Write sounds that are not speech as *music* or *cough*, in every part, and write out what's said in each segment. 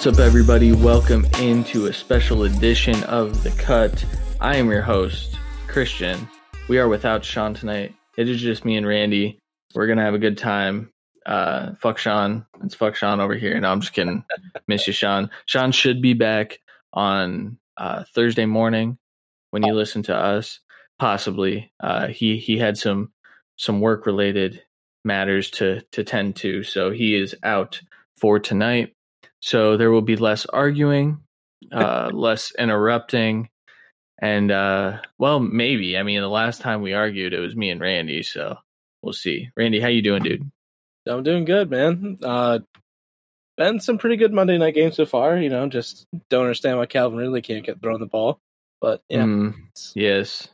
What's up, everybody? Welcome into a special edition of The Cut. I am your host, Christian. We are without Sean tonight. It is just me and Randy. We're going to have a good time. Uh, fuck Sean. It's fuck Sean over here. No, I'm just kidding. *laughs* Miss you, Sean. Sean should be back on uh, Thursday morning when you listen to us. Possibly. Uh, he he had some some work related matters to to tend to, so he is out for tonight. So there will be less arguing, *laughs* uh, less interrupting, and uh, well, maybe. I mean, the last time we argued, it was me and Randy. So we'll see. Randy, how you doing, dude? I'm doing good, man. Uh, been some pretty good Monday night games so far. You know, just don't understand why Calvin Ridley can't get thrown the ball. But yeah, Mm, yes,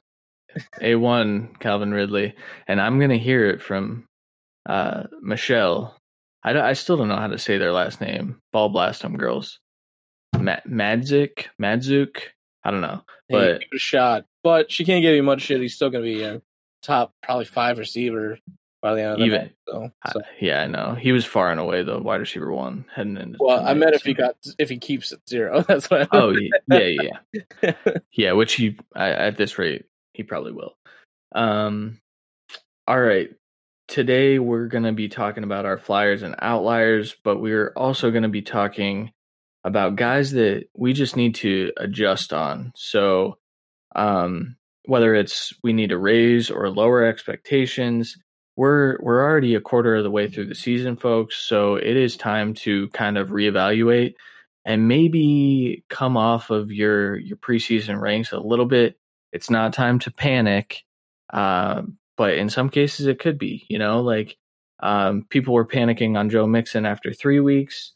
a one Calvin Ridley, and I'm gonna hear it from uh, Michelle. I, don't- I still don't know how to say their last name. Ball blast 'em girls. Ma- Madzik, Madzuk. I don't know, hey, but a shot. But she can't give you much shit. He's still going to be a top, probably five receiver by the end of the Even- night. So, I- yeah, I know he was far and away the wide receiver one heading into. well, I meant if he got if he keeps it zero. *laughs* That's what. I Oh yeah, yeah. yeah, which he I, at this rate he probably will. Um, all right. Today we're going to be talking about our flyers and outliers, but we're also going to be talking about guys that we just need to adjust on. So, um, whether it's we need to raise or lower expectations, we're we're already a quarter of the way through the season, folks. So it is time to kind of reevaluate and maybe come off of your your preseason ranks a little bit. It's not time to panic, uh, but in some cases it could be. You know, like um, people were panicking on Joe Mixon after three weeks.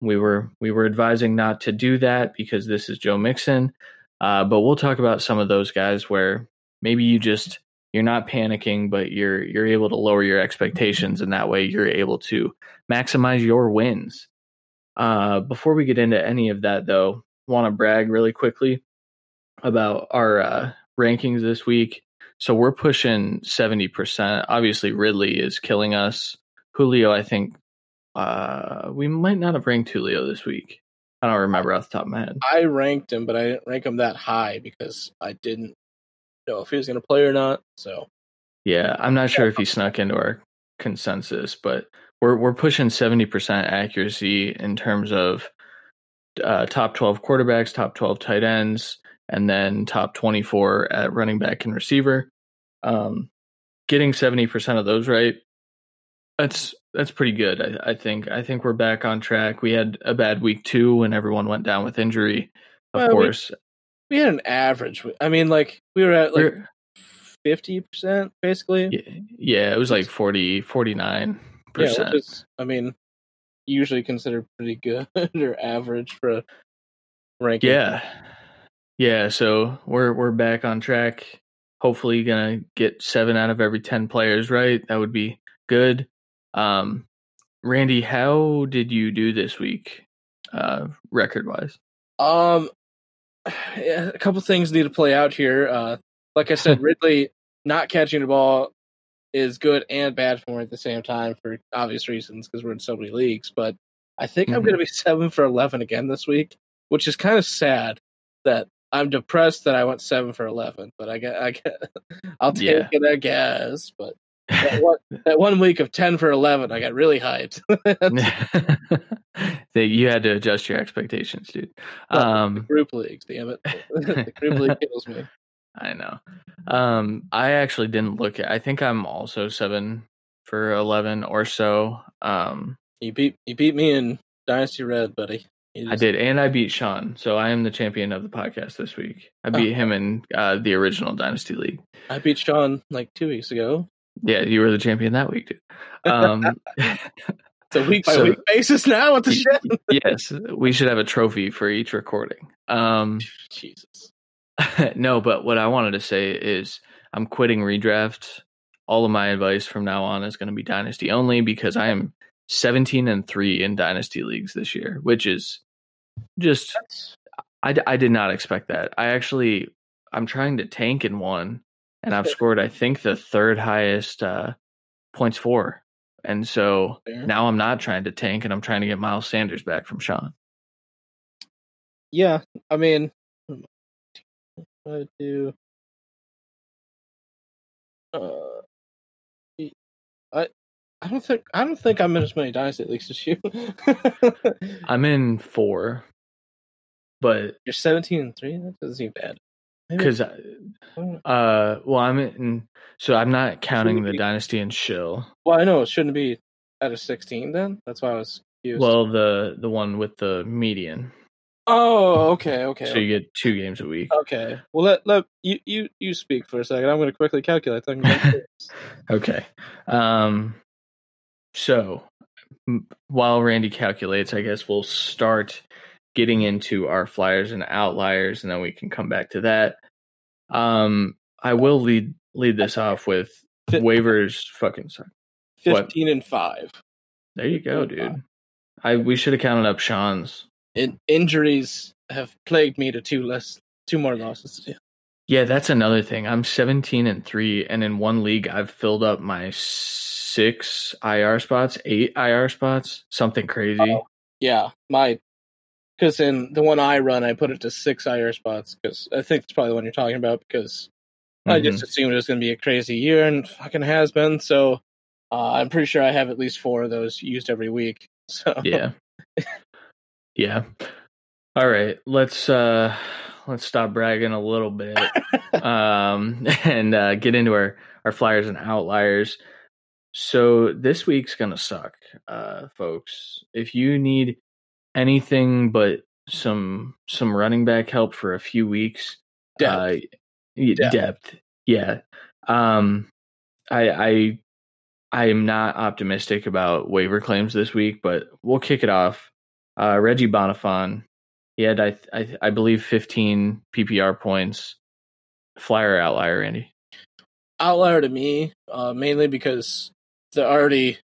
We were we were advising not to do that because this is Joe Mixon. Uh, but we'll talk about some of those guys where maybe you just you're not panicking, but you're you're able to lower your expectations, and that way you're able to maximize your wins. Uh, before we get into any of that, though, want to brag really quickly about our uh, rankings this week. So we're pushing seventy percent. Obviously, Ridley is killing us. Julio, I think uh, we might not have ranked Julio this week. I don't remember off the top of my head. I ranked him, but I didn't rank him that high because I didn't know if he was going to play or not. So Yeah, I'm not sure if he *laughs* snuck into our consensus, but we're we're pushing 70% accuracy in terms of uh, top 12 quarterbacks, top 12 tight ends, and then top 24 at running back and receiver. Um, getting 70% of those right, that's that's pretty good. I, I think. I think we're back on track. We had a bad week two when everyone went down with injury. Of Well, course, we had an average. I mean, like we were at like fifty percent basically. yeah, yeah, it was like 40, 49 Yeah, percent. is, I mean, usually considered pretty good *laughs* or average for a ranking. Yeah. Yeah, so we're we're back on track. Hopefully gonna get seven out of every ten players right. That would be good. Um Randy, how did you do this week, uh, record wise? Um, *sighs* yeah, a couple things need to play out here. Uh, like I said, *laughs* Ridley not catching the ball is good and bad for me at the same time for obvious reasons because we're in so many leagues. But I think I'm Mhm. going to be *laughs* seven for eleven again this week, which is kind of sad. That I'm depressed that I went seven for eleven, but I get, I get, *laughs* I'll take Yeah. it, I guess. But that *laughs* one, that one week of ten for eleven, I got really hyped. *laughs* you had to adjust your expectations, dude. Um group leagues, damn it, the group league kills me. I know. Um, I actually didn't look at. I think I'm also seven for eleven or so. Um, You beat you beat me in Dynasty Red, buddy. I did, and I beat Sean, so I am the champion of the podcast this week. I beat him in uh, the original Dynasty League. I beat Sean like two weeks ago. Yeah, you were the champion that week, dude. Um, *laughs* It's a week by So- week basis now. What the shit? *laughs* yes, we should have a trophy for each recording. Um, *laughs* Jesus. no, but what I wanted to say is I'm quitting redraft. All of my advice from now on is going to be dynasty only because I am 17 and 3 in dynasty leagues this year, which is just I I did not expect that. I actually I'm trying to tank in one and I've scored I think the third highest uh points for And so Fair. now I'm not trying to tank and I'm trying to get Miles Sanders back from Sean. Yeah, I mean, I do. Uh, I I don't think I don't think I'm in as many dynasty leagues as you. I'm in four, but You're 17 and three. That doesn't seem bad. Because, uh, well, I'm in, so I'm not counting the be. dynasty and shill. well, I know it shouldn't be out of 16. Then that's why I was confused. Well, the the one with the median, oh, okay, okay, so you get two games a week. okay. Well, let let you you you speak for a second. I'm going to quickly calculate. *laughs* Okay. Um, so while Randy calculates, I guess we'll start getting into our flyers and outliers, and then we can come back to that. Um, I will lead lead this off with waivers. Fucking sorry. What? 15 and five. There you go, dude. I we should have counted up Sean's. In, injuries have plagued me to two less, two more losses. Yeah. That's another thing. I'm 17 and 3 and in one league I've filled up my 6 IR spots, 8 IR spots, something crazy. Oh. Yeah, my because in the one I run, I put it to six IR spots because I think it's probably the one you're talking about because I Mhm. just assumed it was going to be a crazy year and fucking has been. So uh, I'm pretty sure I have at least four of those used every week. *laughs* So yeah yeah all right let's uh let's stop bragging a little bit um *laughs* and uh get into our our flyers and outliers so this week's gonna suck uh folks if you need anything but some some running back help for a few weeks Depth. uh Depth. depth yeah um i i I am not optimistic about waiver claims this week, but we'll kick it off. Uh, Reggie Bonnafon, he had, I, I, I believe, 15 PPR points. Flyer outlier, Andy. outlier to me, uh, mainly because they're already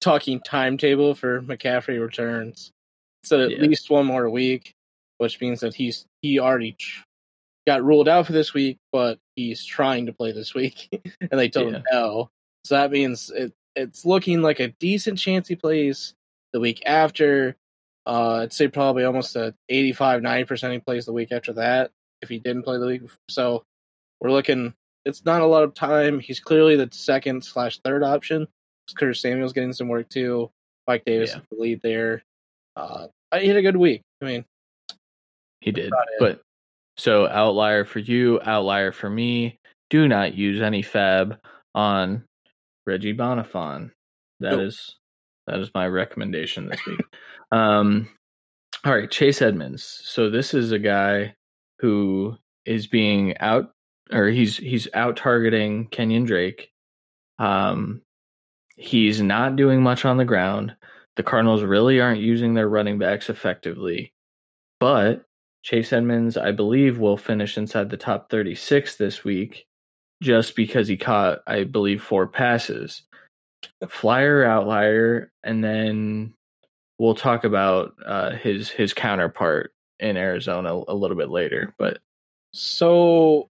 talking timetable for McCaffrey returns. So at Yeah. least one more week, which means that he's he already tr- got ruled out for this week, but he's trying to play this week, *laughs* and they told him no. So that means it it's looking like a decent chance he plays the week after. Uh, I'd say probably almost a 85 90% he plays the week after that if he didn't play the week. before. So we're looking it's not a lot of time. He's clearly the second slash third option. Curtis Samuel's getting some work too. Mike Davis Yeah. is the lead there. Uh, he had a good week. I mean, He did. But so outlier for you, outlier for me. Do not use any fab on Reggie Bonnafon. That is Nope. That is my recommendation this week. um all right, Chase Edmonds. So this is a guy who is being out or he's he's out targeting Kenyan Drake. Um he's not doing much on the ground. The Cardinals really aren't using their running backs effectively. But Chase Edmonds, I believe, will finish inside the top 36 this week just because he caught, I believe, four passes. Flyer outlier, and then we'll talk about uh, his his counterpart in Arizona a little bit later. But so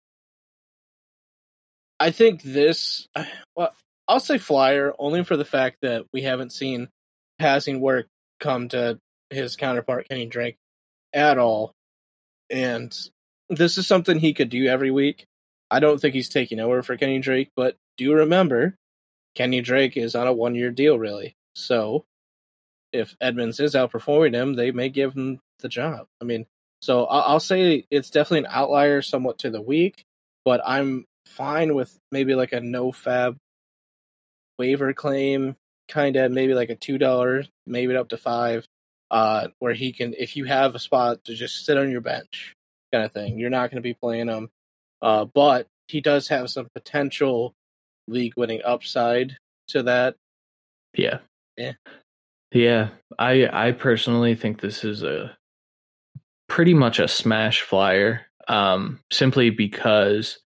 I think this. *sighs* Well, I'll say flyer only for the fact that we haven't seen passing work come to his counterpart Kenny Drake at all, and this is something he could do every week. I don't think he's taking over for Kenny Drake, but do remember, Kenny Drake is on a one year deal, really. So if Edmonds is outperforming him, they may give him the job. I mean, so I'll, I'll say it's definitely an outlier somewhat to the week, but I'm fine with maybe like a no fab waiver claim, kind of maybe like a two dollar, maybe up to five, uh, where he can, if you have a spot to just sit on your bench, kind of thing. You're not going to be playing him, uh, but he does have some potential league winning upside to that. yeah, Yeah. yeah. I I personally think this is a pretty much a smash flyer, um, simply because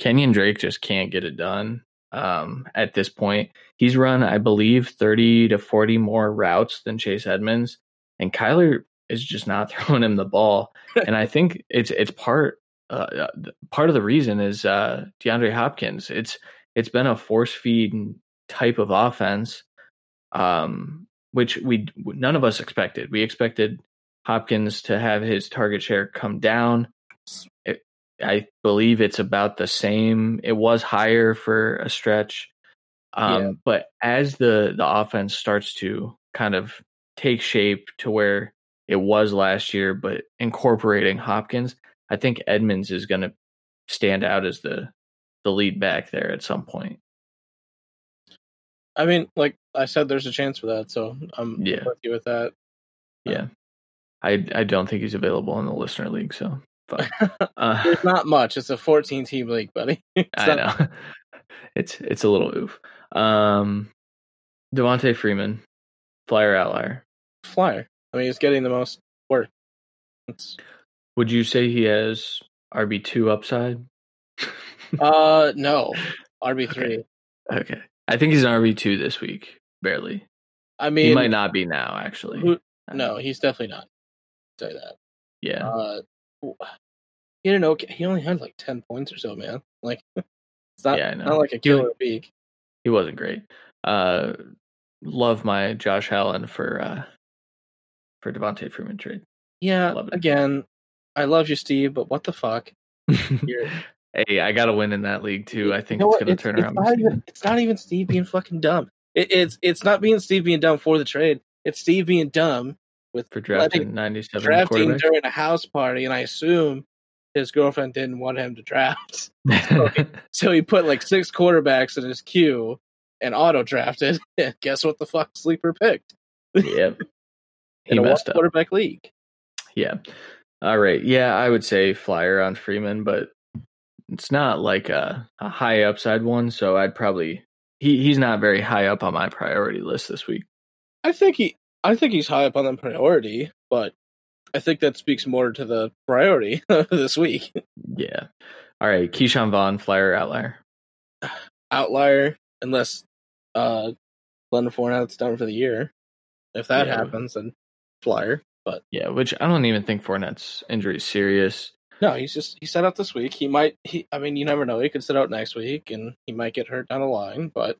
Kenyan Drake just can't get it done. Um, at this point, he's run, I believe, thirty to forty more routes than Chase Edmonds, and Kyler is just not *laughs* throwing him the ball. *laughs* and I think it's it's part uh, part of the reason is uh, DeAndre Hopkins. It's it's been a force feed type of offense um, which we none of us expected. We expected Hopkins to have his target share come down. It, I believe it's about the same. It was higher for a stretch, um, yeah. but as the the offense starts to kind of take shape to where it was last year, but incorporating Hopkins, I think Edmonds is going to stand out as the the lead back there at some point. I mean, like I said, there's a chance for that, so I'm yeah. with you with that. Yeah, I I don't think he's available in the listener league, so but, uh, *laughs* there's not much. It's a 14 team league, buddy. *laughs* *laughs* I know. It's it's a little oof. Um, Devonta Freeman, flyer outlier. Flyer. I mean, he's getting the most work. It's... Would you say he has RB two upside? Uh, no, RB three. Okay. okay. I think he's an RB two this week, barely. I mean, he might not be now. Actually, who, no, he's definitely not. Say that. Yeah. Uh, he didn't know. He only had like ten points or so, man. Like, *laughs* it's not, yeah, not like a killer he, week. He wasn't great. Uh, love my Josh Allen for uh for Devonta Freeman trade. Yeah, again, I love you, Steve, but what the fuck? *laughs* hey, I got to win in that league too. I think you know it's going to turn it's around. Not even, it's not even Steve being fucking dumb. It, it's it's not being Steve being dumb for the trade. It's Steve being dumb with for drafting ninety seven drafting during a house party, and I assume his girlfriend didn't want him to draft, *laughs* *laughs* so, he, so he put like six quarterbacks in his queue and auto drafted. *laughs* Guess what? The fuck sleeper picked. Yep, he in a messed up. quarterback league. Yeah. All right. Yeah, I would say flyer on Freeman, but it's not like a, a high upside one. So I'd probably he he's not very high up on my priority list this week. I think he I think he's high up on the priority, but I think that speaks more to the priority *laughs* this week. Yeah. All right, Ke'Shawn Vaughn, flyer outlier. *sighs* Outlier, unless uh Leonard Fournette's done for the year. If that yeah. happens, then flyer. But yeah, which I don't even think Fournette's injury is serious. No, he's just he set out this week. He might. He, I mean, you never know. He could sit out next week, and he might get hurt down the line. But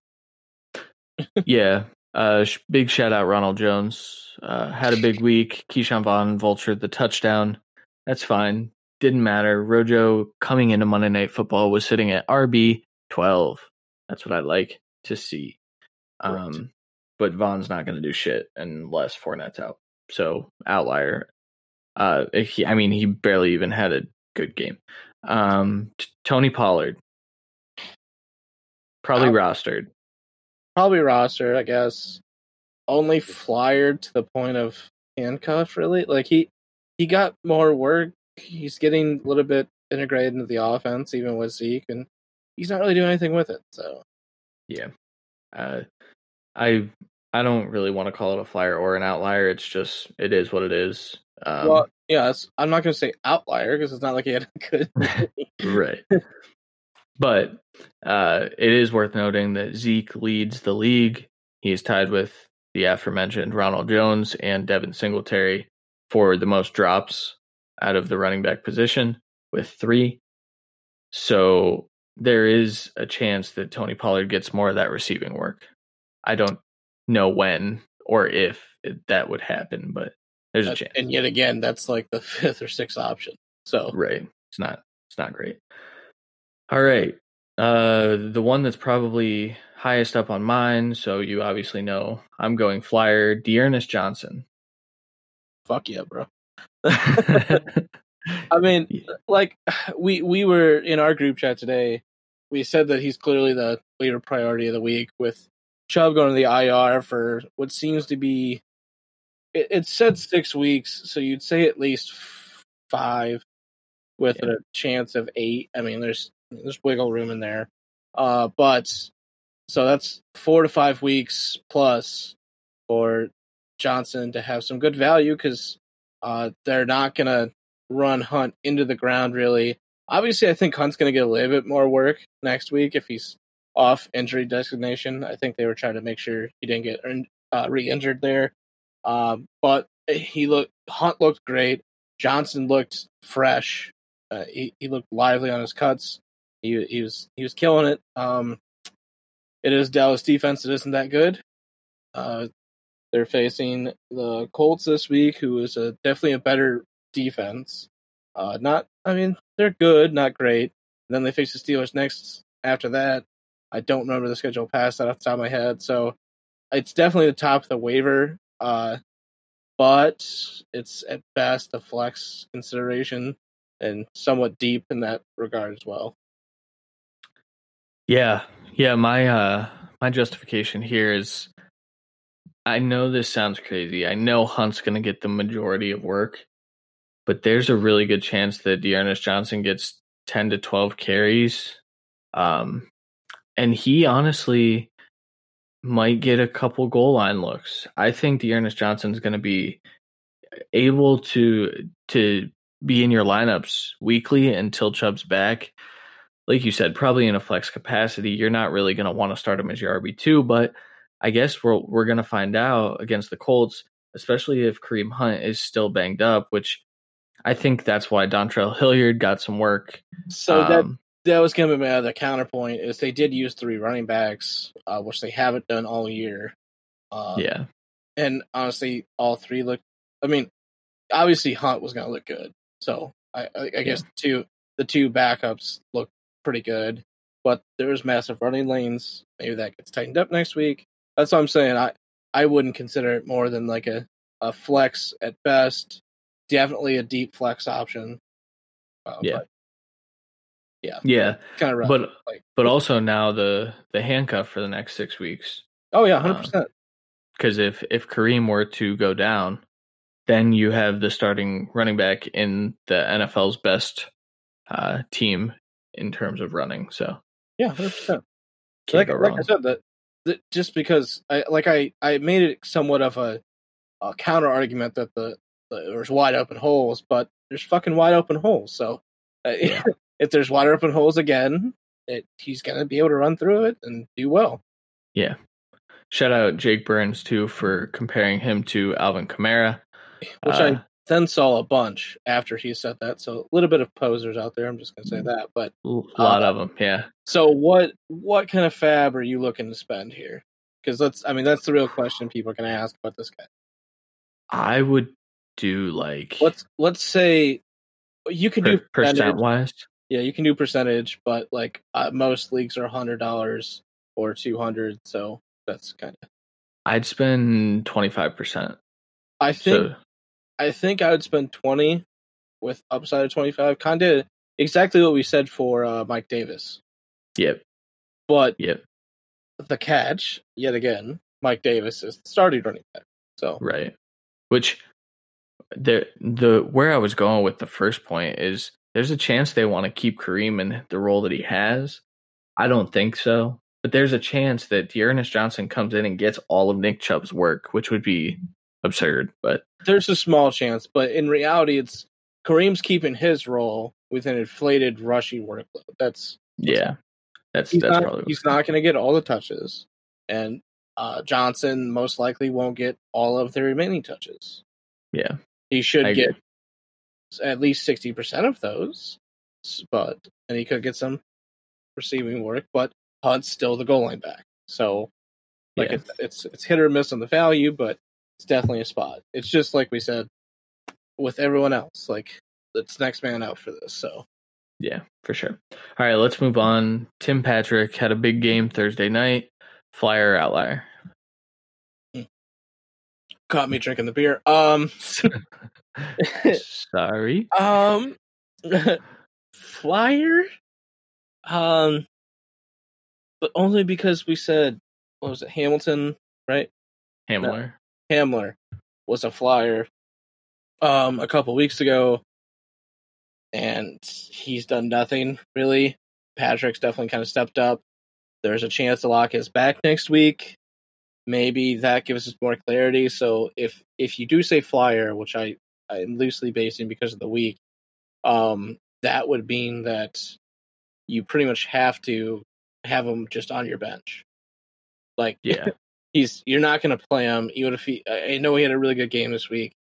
*laughs* yeah, uh, big shout out Ronald Jones. Uh, had a big week. Ke'Shawn Vaughn vulture the touchdown. That's fine. Didn't matter. Rojo coming into Monday Night Football was sitting at RB twelve. That's what I like to see. Um, right. but Vaughn's not going to do shit unless Fournette's out so outlier. Uh, he, I mean, he barely even had a good game. Um, t- Tony Pollard, probably rostered. Probably rostered, I guess. Only flyered to the point of handcuff, really. Like he he got more work. He's getting a little bit integrated into the offense, even with Zeke, and he's not really doing anything with it. So, yeah, uh, I I don't really want to call it a flyer or an outlier. It's just it is what it is. Um, well, yeah, I'm not going to say outlier because it's not like he had a good *laughs* right. But uh, it is worth noting that Zeke leads the league. He is tied with the aforementioned Ronald Jones and Devin Singletary for the most drops out of the running back position with three. So there is a chance that Tony Pollard gets more of that receiving work. I don't know when or if it, that would happen, but there's a chance. And yet again, that's like the *laughs* fifth or sixth option. So right, it's not it's not great. All right, uh, the one that's probably highest up on mine. So you obviously know I'm going flyer. D'Ernest Johnson. Fuck yeah, bro. *laughs* I mean, like we we were in our group chat today. We said that he's clearly the leader priority of the week with Chubb going to the IR for what seems to be. It, it said six weeks, so you'd say at least five, with yeah. a chance of eight. I mean, there's there's wiggle room in there, uh, but so that's four to five weeks plus for Johnson to have some good value because uh, they're not gonna run Hunt into the ground really. Obviously, I think Hunt's gonna get a little bit more work next week if he's off injury designation. I think they were trying to make sure he didn't get uh, re-injured there. Um, but he looked Hunt looked great. Johnson looked fresh. Uh, he he looked lively on his cuts. He he was he was killing it. Um, it is Dallas defense that isn't that good. Uh, they're facing the Colts this week, who is a definitely a better defense. Uh, not, I mean, they're good, not great. And then they face the Steelers next. After that, I don't remember the schedule past that off the top of my head. So it's definitely the top of the waiver. Uh, but it's at best a flex consideration and somewhat deep in that regard as well. Yeah, yeah. My uh, my justification here is, I know this sounds crazy. I know Hunt's going to get the majority of work, but there's a really good chance that D'Ernest Johnson gets ten to twelve carries, um, and he honestly might get a couple goal line looks. I think D'Ernest Johnson is going to be able to to be in your lineups weekly until Chubb's back. Like you said, probably in a flex capacity, you're not really going to want to start him as your RB two, but I guess we're we're going to find out against the Colts, especially if Kareem Hunt is still banged up, which I think that's why Dontrell Hilliard got some work. So um, that was going to be my other counterpoint is they did use three running backs, uh, which they haven't done all year. Uh, yeah, and honestly, all three look. I mean, obviously Hunt was going to look good, so I, I, I guess yeah. the two the two backups look pretty good. But there's massive running lanes. Maybe that gets tightened up next week. That's what I'm saying. I I wouldn't consider it more than like a, a flex at best. Definitely a deep flex option. Uh, yeah. Yeah. Yeah. Kind of rough. But like, but also now the the handcuff for the next six weeks. Oh yeah, hundred um, percent. Because if if Kareem were to go down, then you have the starting running back in the NFL's best uh, team in terms of running. So yeah, hundred percent. Like, like I said, that, that just because I like I I made it somewhat of a, a counter argument that the, the, there's wide open holes, but there's fucking wide open holes. So uh, yeah. *laughs* if there's wide open holes again, it, he's gonna be able to run through it and do well. Yeah. Shout out Jake Burns too for comparing him to Alvin Kamara which uh, I then saw a bunch after he said that. So a little bit of posers out there. I'm just gonna say that, but a lot uh, of them, yeah. So what what kind of fab are you looking to spend here? Because let's, I mean, that's the real question people are gonna ask about this guy. I would do like let's let's say you can per, do percent wise. Yeah, you can do percentage, but like uh, most leagues are hundred dollars or two hundred, so that's kind of. I'd spend twenty five percent. I think so, I think I would spend 20 with upside of 25. Kind of exactly what we said for uh, Mike Davis. Yep. But yep. the catch, yet again, Mike Davis is the starting running back. So Right. Which the the where I was going with the first point is there's a chance they want to keep Kareem in the role that he has. I don't think so. But there's a chance that D'Ernest Johnson comes in and gets all of Nick Chubb's work, which would be absurd, but there's a small chance. But in reality, it's Kareem's keeping his role with an inflated rushing workload. That's yeah, that's he's that's not, probably he's not going to get all the touches, and uh, Johnson most likely won't get all of the remaining touches. Yeah, he should I get agree. At least sixty percent of those, but and he could get some receiving work. But Hunt's still the goal line back, so like it's, it's it's hit or miss on the value, but it's definitely a spot. It's just like we said with everyone else. Like it's next man out for this. So yeah, for sure. All right, let's move on. Tim Patrick had a big game Thursday night. Flyer outlier. Hmm. Caught me drinking the beer. Um, *laughs* *laughs* sorry. Um, *laughs* flyer. Um, but only because we said what was it, Hamilton, right? Hamler. Hamler was a flyer um, a couple weeks ago, and he's done nothing really. Patrick's definitely kind of stepped up. There's a chance to lock his back next week. Maybe that gives us more clarity. So if if you do say flyer, which I I'm loosely basing because of the week, um, that would mean that you pretty much have to have him just on your bench. Like yeah, *laughs* he's you're not going to play him even if he. I know he had a really good game this week,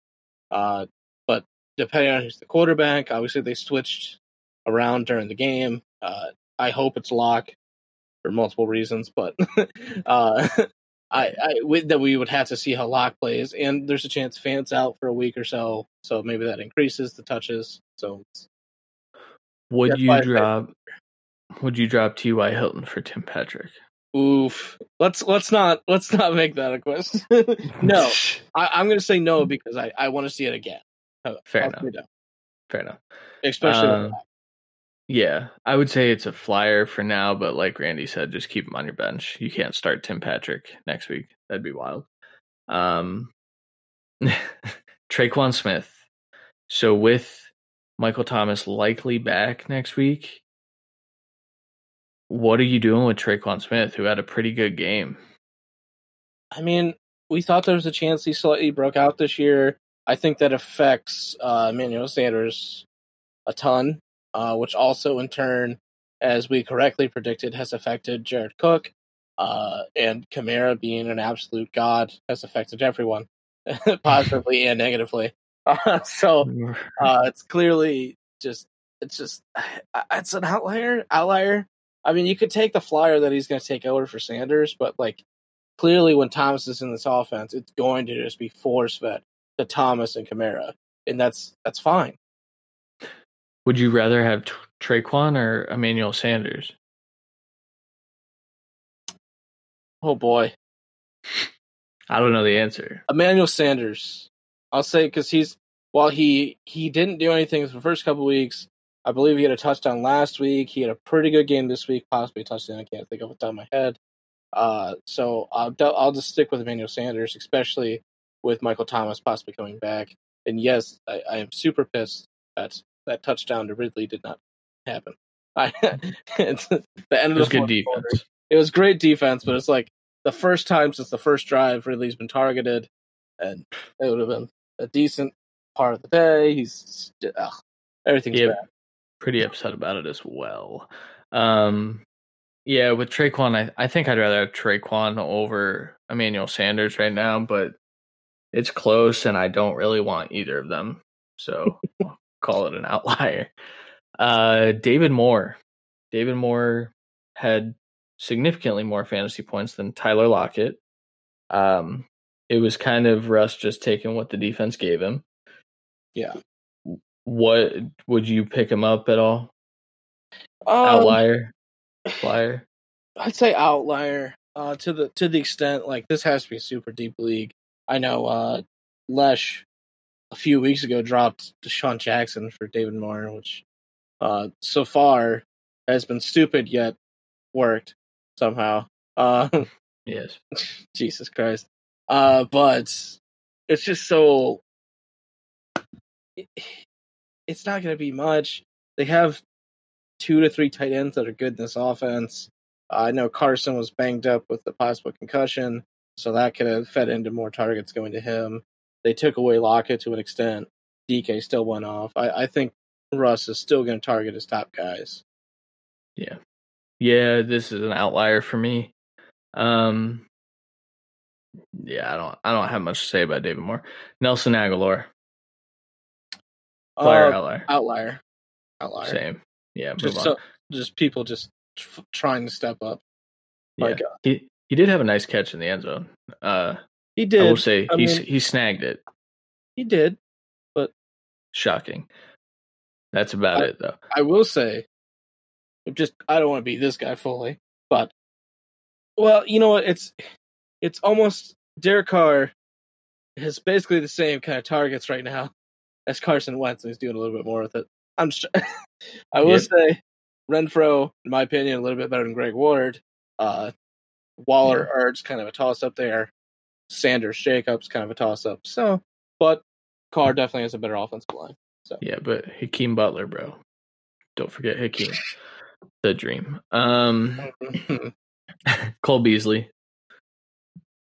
uh, but depending on who's the quarterback, obviously they switched around during the game. Uh, I hope it's lock for multiple reasons, but *laughs* uh, *laughs* I, I with, that we would have to see how Lock plays, and there's a chance Fant's out for a week or so, so maybe that increases the touches. So Would you why I- drop? Would you drop T.Y. Hilton for Tim Patrick? oof, let's let's not let's not make that a question. *laughs* no, *laughs* I, I'm going to say no because I I want to see it again. Fair I'll enough. Fair enough. especially Um, Yeah, I would say it's a flyer for now, but like Randy said, just keep him on your bench. You can't start Tim Patrick next week. That'd be wild. Um, *laughs* Tre'Quan Smith. So with Michael Thomas likely back next week, what are you doing with Tre'Quan Smith, who had a pretty good game? I mean, we thought there was a chance he slightly broke out this year. I think that affects uh, Emmanuel Sanders a ton, uh, which also in turn, as we correctly predicted, has affected Jared Cook. Uh, and Kamara being an absolute god has affected everyone, *laughs* positively *laughs* and negatively. *laughs* Uh, so uh, it's clearly just it's just *sighs* it's an outlier. Outlier. I mean, you could take the flyer that he's going to take over for Sanders, but like clearly, when Thomas is in this offense, it's going to just be force fed to Thomas and Kamara, and that's that's fine. Would you rather have Tr- Tre'Quan or Emmanuel Sanders? Oh boy, *laughs* I don't know the answer. Emmanuel Sanders. I'll say because he's while he he didn't do anything for the first couple weeks. I believe he had a touchdown last week. He had a pretty good game this week, possibly a touchdown. I can't think of it top of my head. Uh, so I'll I'll just stick with Emmanuel Sanders, especially with Michael Thomas possibly coming back. And yes, I, I am super pissed that that touchdown to Ridley did not happen. *laughs* I, it's the end It was the good defense. quarter. It was great defense, but it's like the first time since the first drive Ridley's been targeted, and it would have been a decent part of the day. He's ugh, everything's Yeah. bad. pretty upset about it as well. Um, yeah, with Tre'Quan, I, I think I'd rather have Tre'Quan over Emmanuel Sanders right now, but it's close, and I don't really want either of them. So *laughs* call it an outlier. Uh, David Moore. David Moore had significantly more fantasy points than Tyler Lockett. Um, it was kind of Russ just taking what the defense gave him. Yeah. What would you pick him up at all? Um, outlier flyer I'd say outlier uh, to the to the extent like this has to be a super deep league. I know uh, Lesh a few weeks ago dropped DeSean Jackson for David Moore, which uh, so far has been stupid yet worked somehow. Uh, *laughs* yes Jesus Christ. Uh, but it's just so. It's not going to be much. They have two to three tight ends that are good in this offense. I know Carson was banged up with the possible concussion, so that could have fed into more targets going to him. They took away Lockett to an extent. DK still went off. I, I think Russ is still going to target his top guys. yeah yeah this is an outlier for me um yeah i don't i don't have much to say about david moore nelson agholor flyer Uh, outlier outlier. Outlier. same yeah Just so, just people just tr- trying to step up. yeah. Like uh, he he did have a nice catch in the end zone uh he did. I will say I he mean- he snagged it He did. But shocking that's about I- it though I will say, i just I don't want to be this guy fully, but well, you know what? It's it's almost Derek Carr has basically the same kind of targets right now *laughs* as Carson Wentz, and he's doing a little bit more with it. I'm. Just, *laughs* I will say, Renfrow, in my opinion, a little bit better than Greg Ward. Uh, Waller, Ertz, kind of a toss up there. Sanders, Jacobs, kind of a toss up. So, but Carr definitely has a better offensive line. So yeah but hakeem butler bro don't forget hakeem the dream um *laughs* cole beasley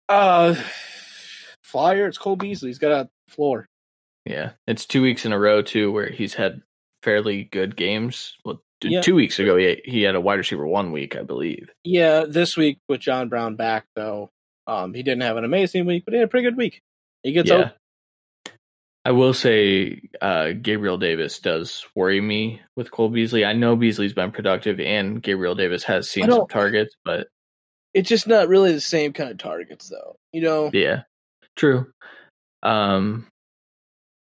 Uh, Flyer. It's Cole Beasley. He's got a floor. Yeah, it's two weeks in a row too where he's had fairly good games. Well, t- Yeah. two weeks ago he he had a wide receiver one week, I believe. Yeah, this week with John Brown back though, um, he didn't have an amazing week, but he had a pretty good week. He gets yeah. I will say uh, Gabriel Davis does worry me with Cole Beasley. I know Beasley's been productive and Gabriel Davis has seen some targets, but it's just not really the same kind of targets, though. You know? Yeah, true. Um,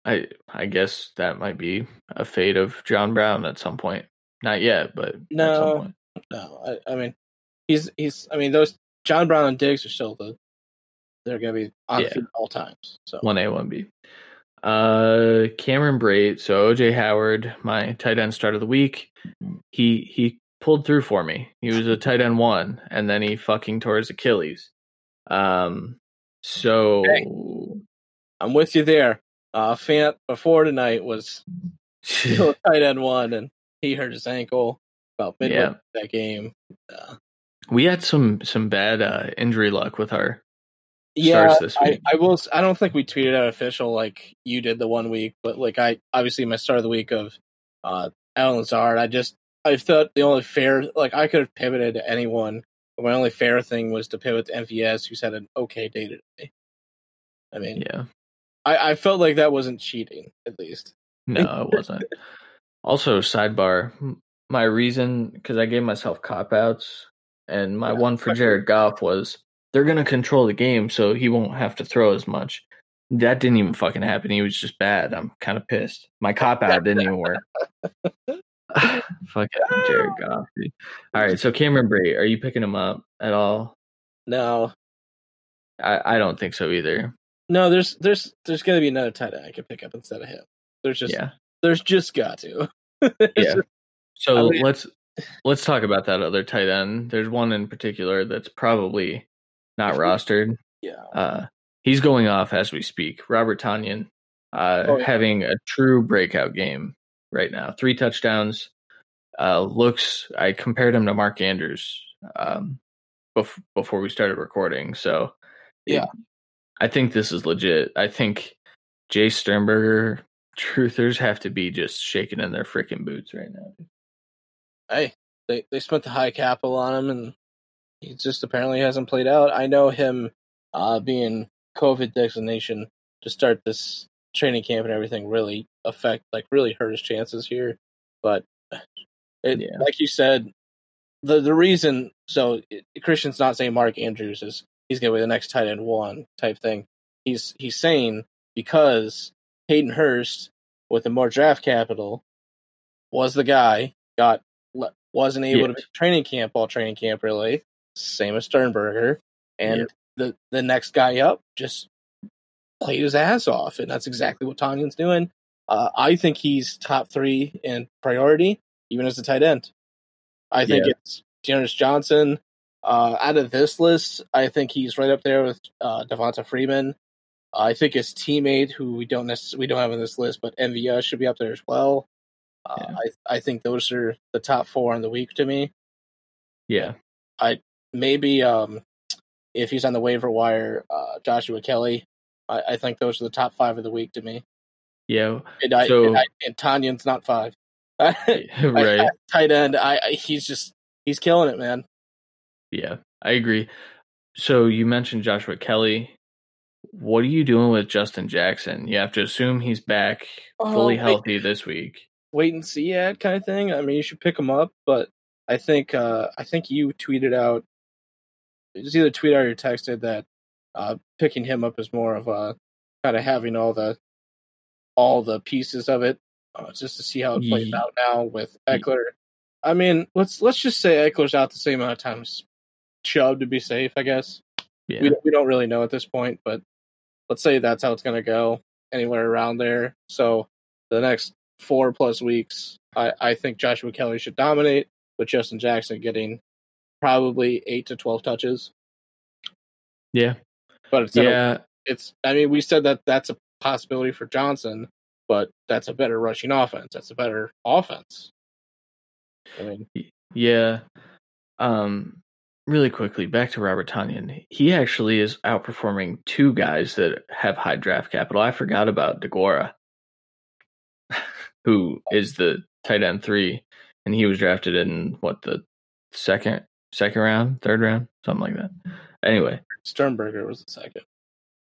I I guess that might be a fate of John Brown at some point. Not yet, but No. at some point. No, I, I mean, he's he's. I mean, those John Brown and Diggs are still the. They're gonna be on Yeah. the field at all times. So One A, one B. Uh, Cameron Brate. So OJ Howard, my tight end start of the week. He he pulled through for me. He was a tight end one, and then he fucking tore his Achilles. Um, so Hey. I'm with you there. Uh, Fant before tonight was still a *laughs* tight end one, and he hurt his ankle about midway Yeah. that game. Uh, we had some some bad uh, injury luck with our yeah, I, week. I will. I don't think we tweeted out official like you did the one week, but like I obviously my start of the week of uh Allen Lazard. I just I thought the only fair like I could have pivoted to anyone, but my only fair thing was to pivot to MVS, who's had an okay day today. I mean, yeah. I, I felt like that wasn't cheating, at least. No, it wasn't. also, sidebar: my reason because I gave myself cop outs, and my Yeah. one for Jared Goff was they're gonna control the game, so he won't have to throw as much. That didn't even fucking happen. He was just bad. I'm kind of pissed. My cop out didn't even work. *laughs* *sighs* Fucking Jared Goff. dude. All right, so Cameron Brate, are you picking him up at all? No, I, I don't think so either. no. There's there's there's gonna be another tight end I could pick up instead of him. There's just yeah, there's just got *laughs* to. yeah. So I mean- let's let's talk about that other tight end. There's one in particular that's probably not rostered. yeah. Uh, he's going off as we speak. Robert Tonyan, uh, Oh, yeah. having a true breakout game right now. Three touchdowns. Uh, looks. I compared him to Mark Andrews um, bef- before we started recording. So Yeah. I think this is legit. I think Jace Sternberger truthers have to be just shaking in their freaking boots right now. Hey, they they spent the high capital on him, and he just apparently hasn't played out. I know him uh, being COVID designation to start this training camp and everything really affect like really hurt his chances here. But it, Yeah. like you said, the the reason so it, Christian's not saying Mark Andrews is he's going to be the next tight end one type thing. He's he's saying because Hayden Hurst with the more draft capital was the guy got wasn't able to make training camp all training camp really same as Sternberger and the the next guy up just played his ass off and that's exactly what Tonyan's doing. Uh, I think he's top three in priority even as a tight end. I think Yeah. it's D'Ernest Johnson. Uh, out of this list, I think he's right up there with uh, Devonta Freeman. I think his teammate, who we don't necessarily we don't have on this list, but MVS should be up there as well. Uh, Yeah. I I think those are the top four in the week to me. Yeah, I Maybe um, if he's on the waiver wire, uh, Joshua Kelley. I, I think those are the top five of the week to me. yeah, And, I, So- and, I, and Tonyan's not five. *laughs* *laughs* right. tight end. I, I he's just he's killing it, man. Yeah, I agree. So you mentioned Joshua Kelley. What are you doing with Justin Jackson? You have to assume he's back Oh, fully wait. healthy this week. Wait and see ad kind of thing. I mean, you should pick him up, but I think uh, I think you tweeted out. It was either tweet out or texted that uh, picking him up is more of a kind of having all the all the pieces of it, uh, just to see how it plays Ye- out now with Ekeler. I mean, let's let's just say Ekeler's out the same amount of time as Chubb to be safe. I guess Yeah, we we don't really know at this point, but let's say that's how it's going to go, anywhere around there. So the next four plus weeks, I, I think Joshua Kelley should dominate, with Justin Jackson getting probably eight to twelve touches. yeah, But it's yeah. it's. I mean, we said that that's a possibility for Johnson, but that's a better rushing offense. That's a better offense. I mean, Yeah. Um really quickly back to Robert Tonyan. He actually is outperforming two guys that have high draft capital. I forgot about Deguara, who is the tight end 3 and he was drafted in what the second second round, third round, something like that. Anyway, Sternberger was the second.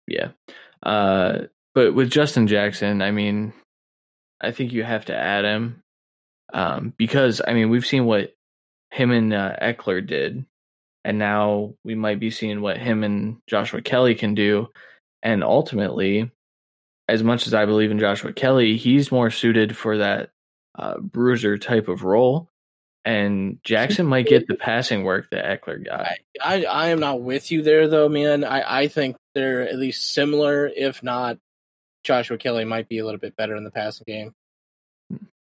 yeah. Uh, but with Justin Jackson, I mean, I think you have to add him um, because I mean we've seen what him and uh, Ekeler did, and now we might be seeing what him and Joshua Kelley can do. And ultimately, as much as I believe in Joshua Kelley, he's more suited for that uh, bruiser type of role. And Jackson might get the passing work that Ekeler got. I, I, I am not with you there, though, man. I, I think they're at least similar, if not, Joshua Kelley might be a little bit better in the passing game.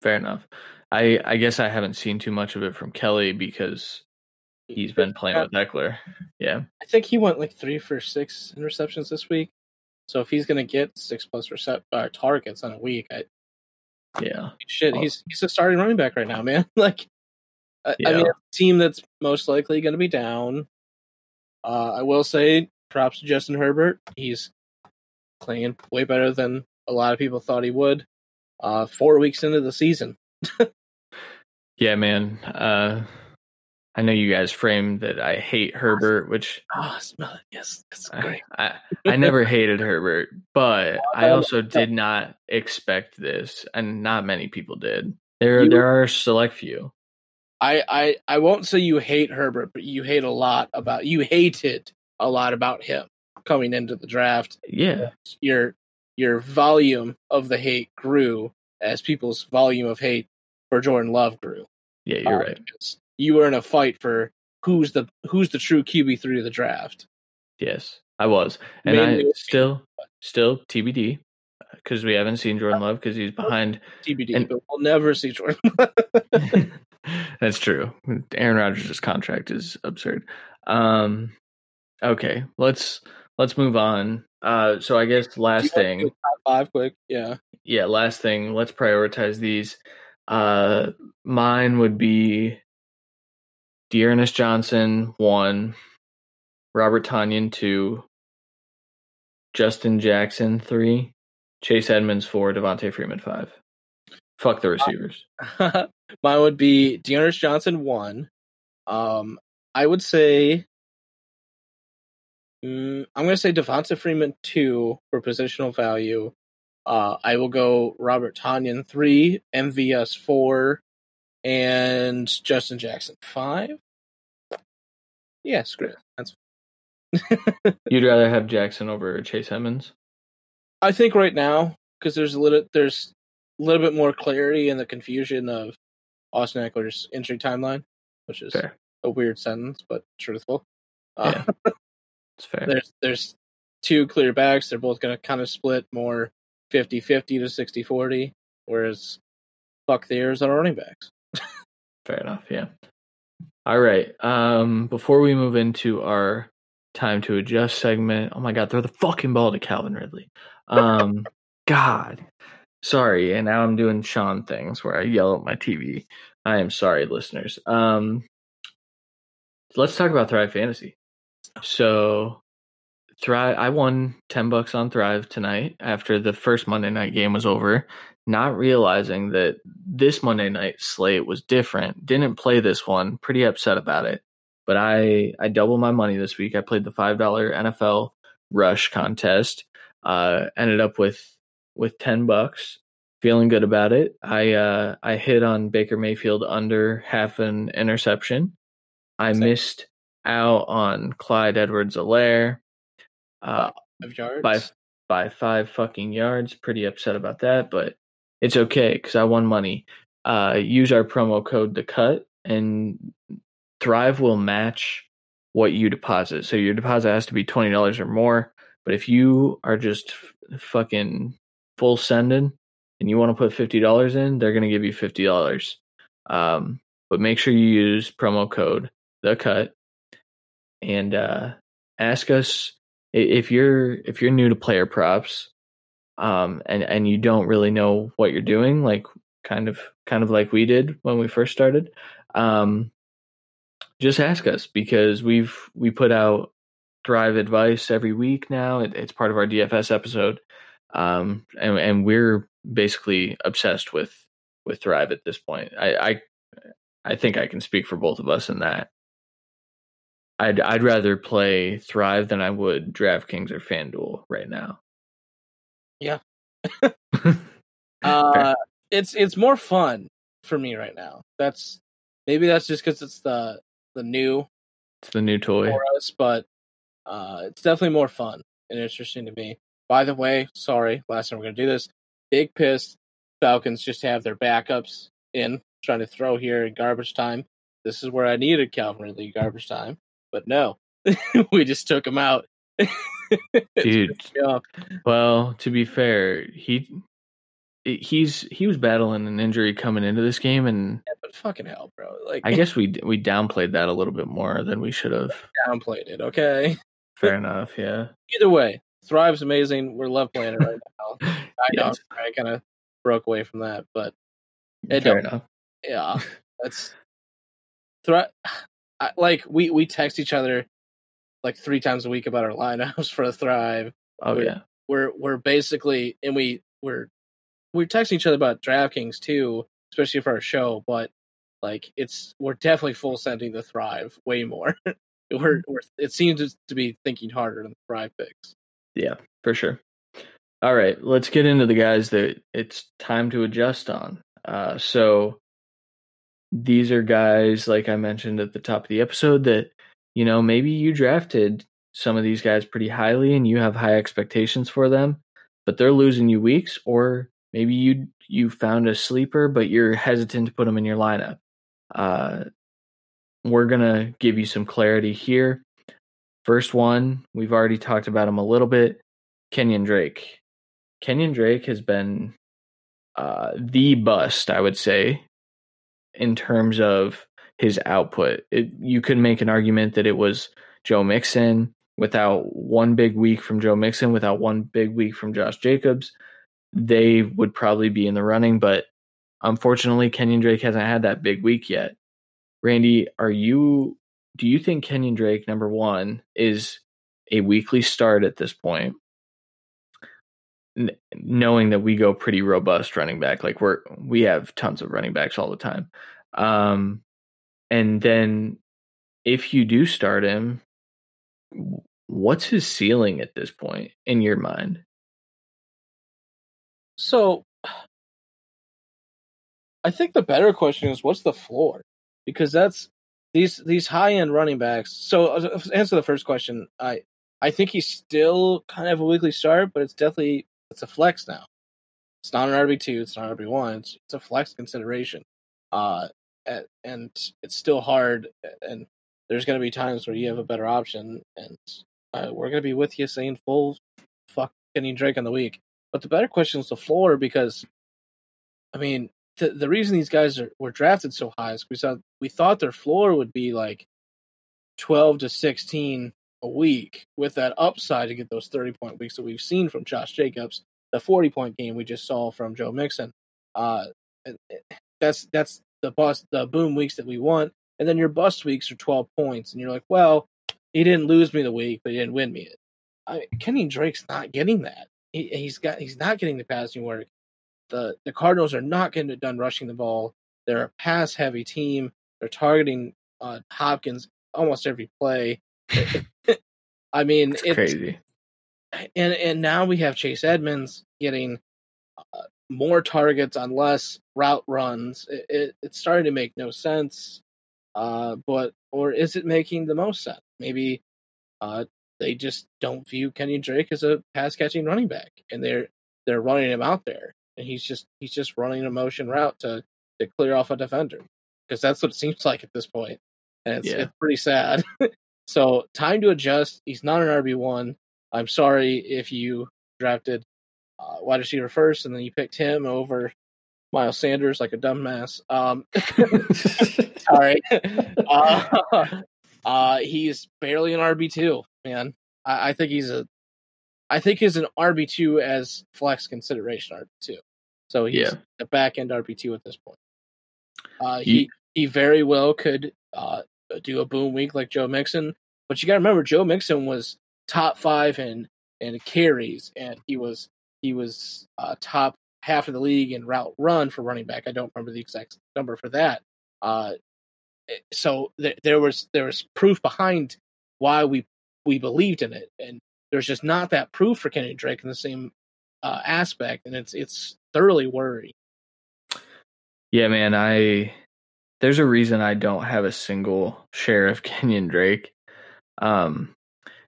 Fair enough. I, I guess I haven't seen too much of it from Kelley because he's been playing with Ekeler. Yeah. I think he went like three for six interceptions this week. So if he's going to get six plus recept uh, targets on a week, I yeah shit, he's he's a starting running back right now, man. *laughs* like, I, yeah. I mean, a team that's most likely going to be down. Uh, I will say, props to Justin Herbert. He's playing way better than a lot of people thought he would. Uh, four weeks into the season. *laughs* yeah, man. Uh, I know you guys framed that I hate Herbert, which oh, smell it. Yes, that's great. I, I, I never *laughs* hated Herbert, but I also did not expect this, and not many people did. There, you, there are a select few. I, I, I won't say you hate Herbert, but you hate a lot about you hated a lot about him coming into the draft. Yeah, your your volume of the hate grew as people's volume of hate for Jordan Love grew. Yeah, you're um, right you were in a fight for who's the who's the true QB three of the draft. Yes, I was, and Mainly I still still TBD because we haven't seen Jordan Love because he's behind TBD, and, but we'll never see Jordan. *laughs* That's true. Aaron Rodgers' contract is absurd. Um, okay, let's let's move on. Uh, so I guess last thing, five quick, yeah, yeah. Last thing, let's prioritize these. Uh, mine would be D'Ernest Johnson one, Robert Tonyan two, Justin Jackson three, Chase Edmonds four, Devonta Freeman five. Fuck the receivers. *laughs* Mine would be D'Ernest Johnson one. Um, I would say mm, I'm going to say Devonta Freeman two for positional value. Uh, I will go Robert Tonyan three, MVS four, and Justin Jackson five. Yeah, screw it. That's. *laughs* You'd rather have Jackson over Chase Edmonds? I think right now because there's a little there's a little bit more clarity in the confusion of Austin Ekeler's injury timeline, which is fair. a weird sentence but truthful. Yeah, uh, *laughs* it's fair. There's there's two clear backs. They're both going to kind of split more 50-50 to 60-40, whereas fuck the Arizona running backs. fair enough. Yeah. All right. Um, before we move into our time to adjust segment, oh my god, throw the fucking ball to Calvin Ridley. Um, *laughs* God, sorry. And now I'm doing Sean things where I yell at my TV. I am sorry, listeners. Um, let's talk about Thrive Fantasy. So, Thrive. I won ten bucks on Thrive tonight after the first Monday night game was over not realizing that this Monday night slate was different. Didn't play this one. Pretty upset about it. But I I doubled my money this week. I played the five dollar NFL Rush contest. Uh, ended up with with ten bucks. Feeling good about it. I uh, I hit on Baker Mayfield under half an interception. I Same. missed out on Clyde Edwards-Helaire. Uh, five yards by by five fucking yards. Pretty upset about that, but it's okay because I won money. Uh, use our promo code the cut and Thrive will match what you deposit. So your deposit has to be twenty dollars or more. But if you are just f- fucking full sending and you want to put fifty dollars in, they're gonna give you fifty dollars. Um, but make sure you use promo code the cut and uh, ask us if you're if you're new to player props um, and and you don't really know what you're doing, like kind of kind of like we did when we first started, um, just ask us because we've we put out Thrive advice every week now. It, it's part of our DFS episode, um, and and we're basically obsessed with with Thrive at this point. I, I I think I can speak for both of us in that. I'd I'd rather play Thrive than I would DraftKings or FanDuel right now. Yeah. *laughs* uh, it's it's more fun for me right now. That's maybe that's just because it's the the new It's the new toy for us, but uh, it's definitely more fun and interesting to me. By the way, sorry, last time we're gonna do this. Big pissed Falcons just have their backups in trying to throw here in garbage time. This is where I needed Calvin Ridley garbage time, but no, *laughs* we just took him out. *laughs* dude. well, to be fair, he he's he was battling an injury coming into this game, and yeah, but fucking hell, bro. Like, I guess we we downplayed that a little bit more than we should have. Downplayed it, okay. Fair enough. Yeah. Either way, Thrive's amazing. We're love playing it right *laughs* now. I know yes. I kind of broke away from that, but mm, it fair enough. Yeah, that's Thrive. Like we we text each other like three times a week about our lineups *laughs* for a Thrive. Oh we're, yeah, we're we're basically and we we're we're texting each other about DraftKings too, especially for our show. But like it's we're definitely full sending the Thrive way more. *laughs* we're, we're it seems to be thinking harder than the Thrive picks. Yeah, for sure. All right, let's get into the guys that it's time to adjust on. Uh, so these are guys like I mentioned at the top of the episode that you know, maybe you drafted some of these guys pretty highly and you have high expectations for them, but they're losing you weeks, or maybe you you found a sleeper, but you're hesitant to put them in your lineup. Uh, we're gonna give you some clarity here. First one, we've already talked about him a little bit. Kenyan Drake. Kenyan Drake has been uh, the bust, I would say, in terms of his output. It, you could make an argument that it was Joe Mixon without one big week from Joe Mixon, without one big week from Josh Jacobs. They would probably be in the running, but unfortunately, Kenyan Drake hasn't had that big week yet. Randy, are you? Do you think Kenyan Drake, number one, is a weekly start at this point? Knowing that we go pretty robust running back, like we're we have tons of running backs all the time. Um, and then if you do start him, what's his ceiling at this point in your mind? So I think the better question is what's the floor? Because that's these these high end running backs. So uh, answer the first question. I I think he's still kind of a weekly start, but it's definitely it's a flex now. It's not an RB two. It's not RB one. It's, it's a flex consideration. Uh, and it's still hard. And there's going to be times where you have a better option, and uh, we're going to be with you saying full fuck Kenny Drake on the week. But the better question is the floor because, I mean, the the reason these guys are, were drafted so high is we we thought their floor would be like twelve to sixteen a week with that upside to get those thirty point weeks that we've seen from Josh Jacobs, the forty point game we just saw from Joe Mixon. Uh, that's that's the bust the boom weeks that we want, and then your bust weeks are twelve points, and you're like, well, he didn't lose me the week, but he didn't win me it. I Kenny Drake's not getting that. He, he's got he's not getting the passing work. The the Cardinals are not getting it done rushing the ball. They're a pass heavy team. They're targeting uh, Hopkins almost every play. I mean, it's, it's crazy. And and now we have Chase Edmonds getting uh, more targets on less route runs. It, it, it's starting to make no sense. Uh, but or is it making the most sense? Maybe uh, they just don't view Kenny Drake as a pass catching running back, and they're they're running him out there, and he's just he's just running a motion route to to clear off a defender because that's what it seems *laughs* like at this point, and it's, yeah. it's pretty sad. *laughs* so time to adjust. He's not an RB one. I'm sorry if you drafted uh, wide receiver first, and then you picked him over Miles Sanders like a dumbass. Um, *laughs* sorry. *laughs* Uh, uh, he's barely an RB two, man. I, I, think he's a. I think he's an RB two as flex consideration RB two. So he's yeah. a back end RB two at this point. Uh, he he very well could uh, do a boom week like Joe Mixon, but you got to remember Joe Mixon was top five in in carries, and he was he was uh, top half of the league in route run for running back. I don't remember the exact number for that. Uh, eh, so th- there was there was proof behind why we we believed in it, and there's just not that proof for Kenny Drake in the same uh, aspect, and it's it's thoroughly worrying. Yeah, man, I there's a reason I don't have a single share of *laughs* Kenyan Drake. Um,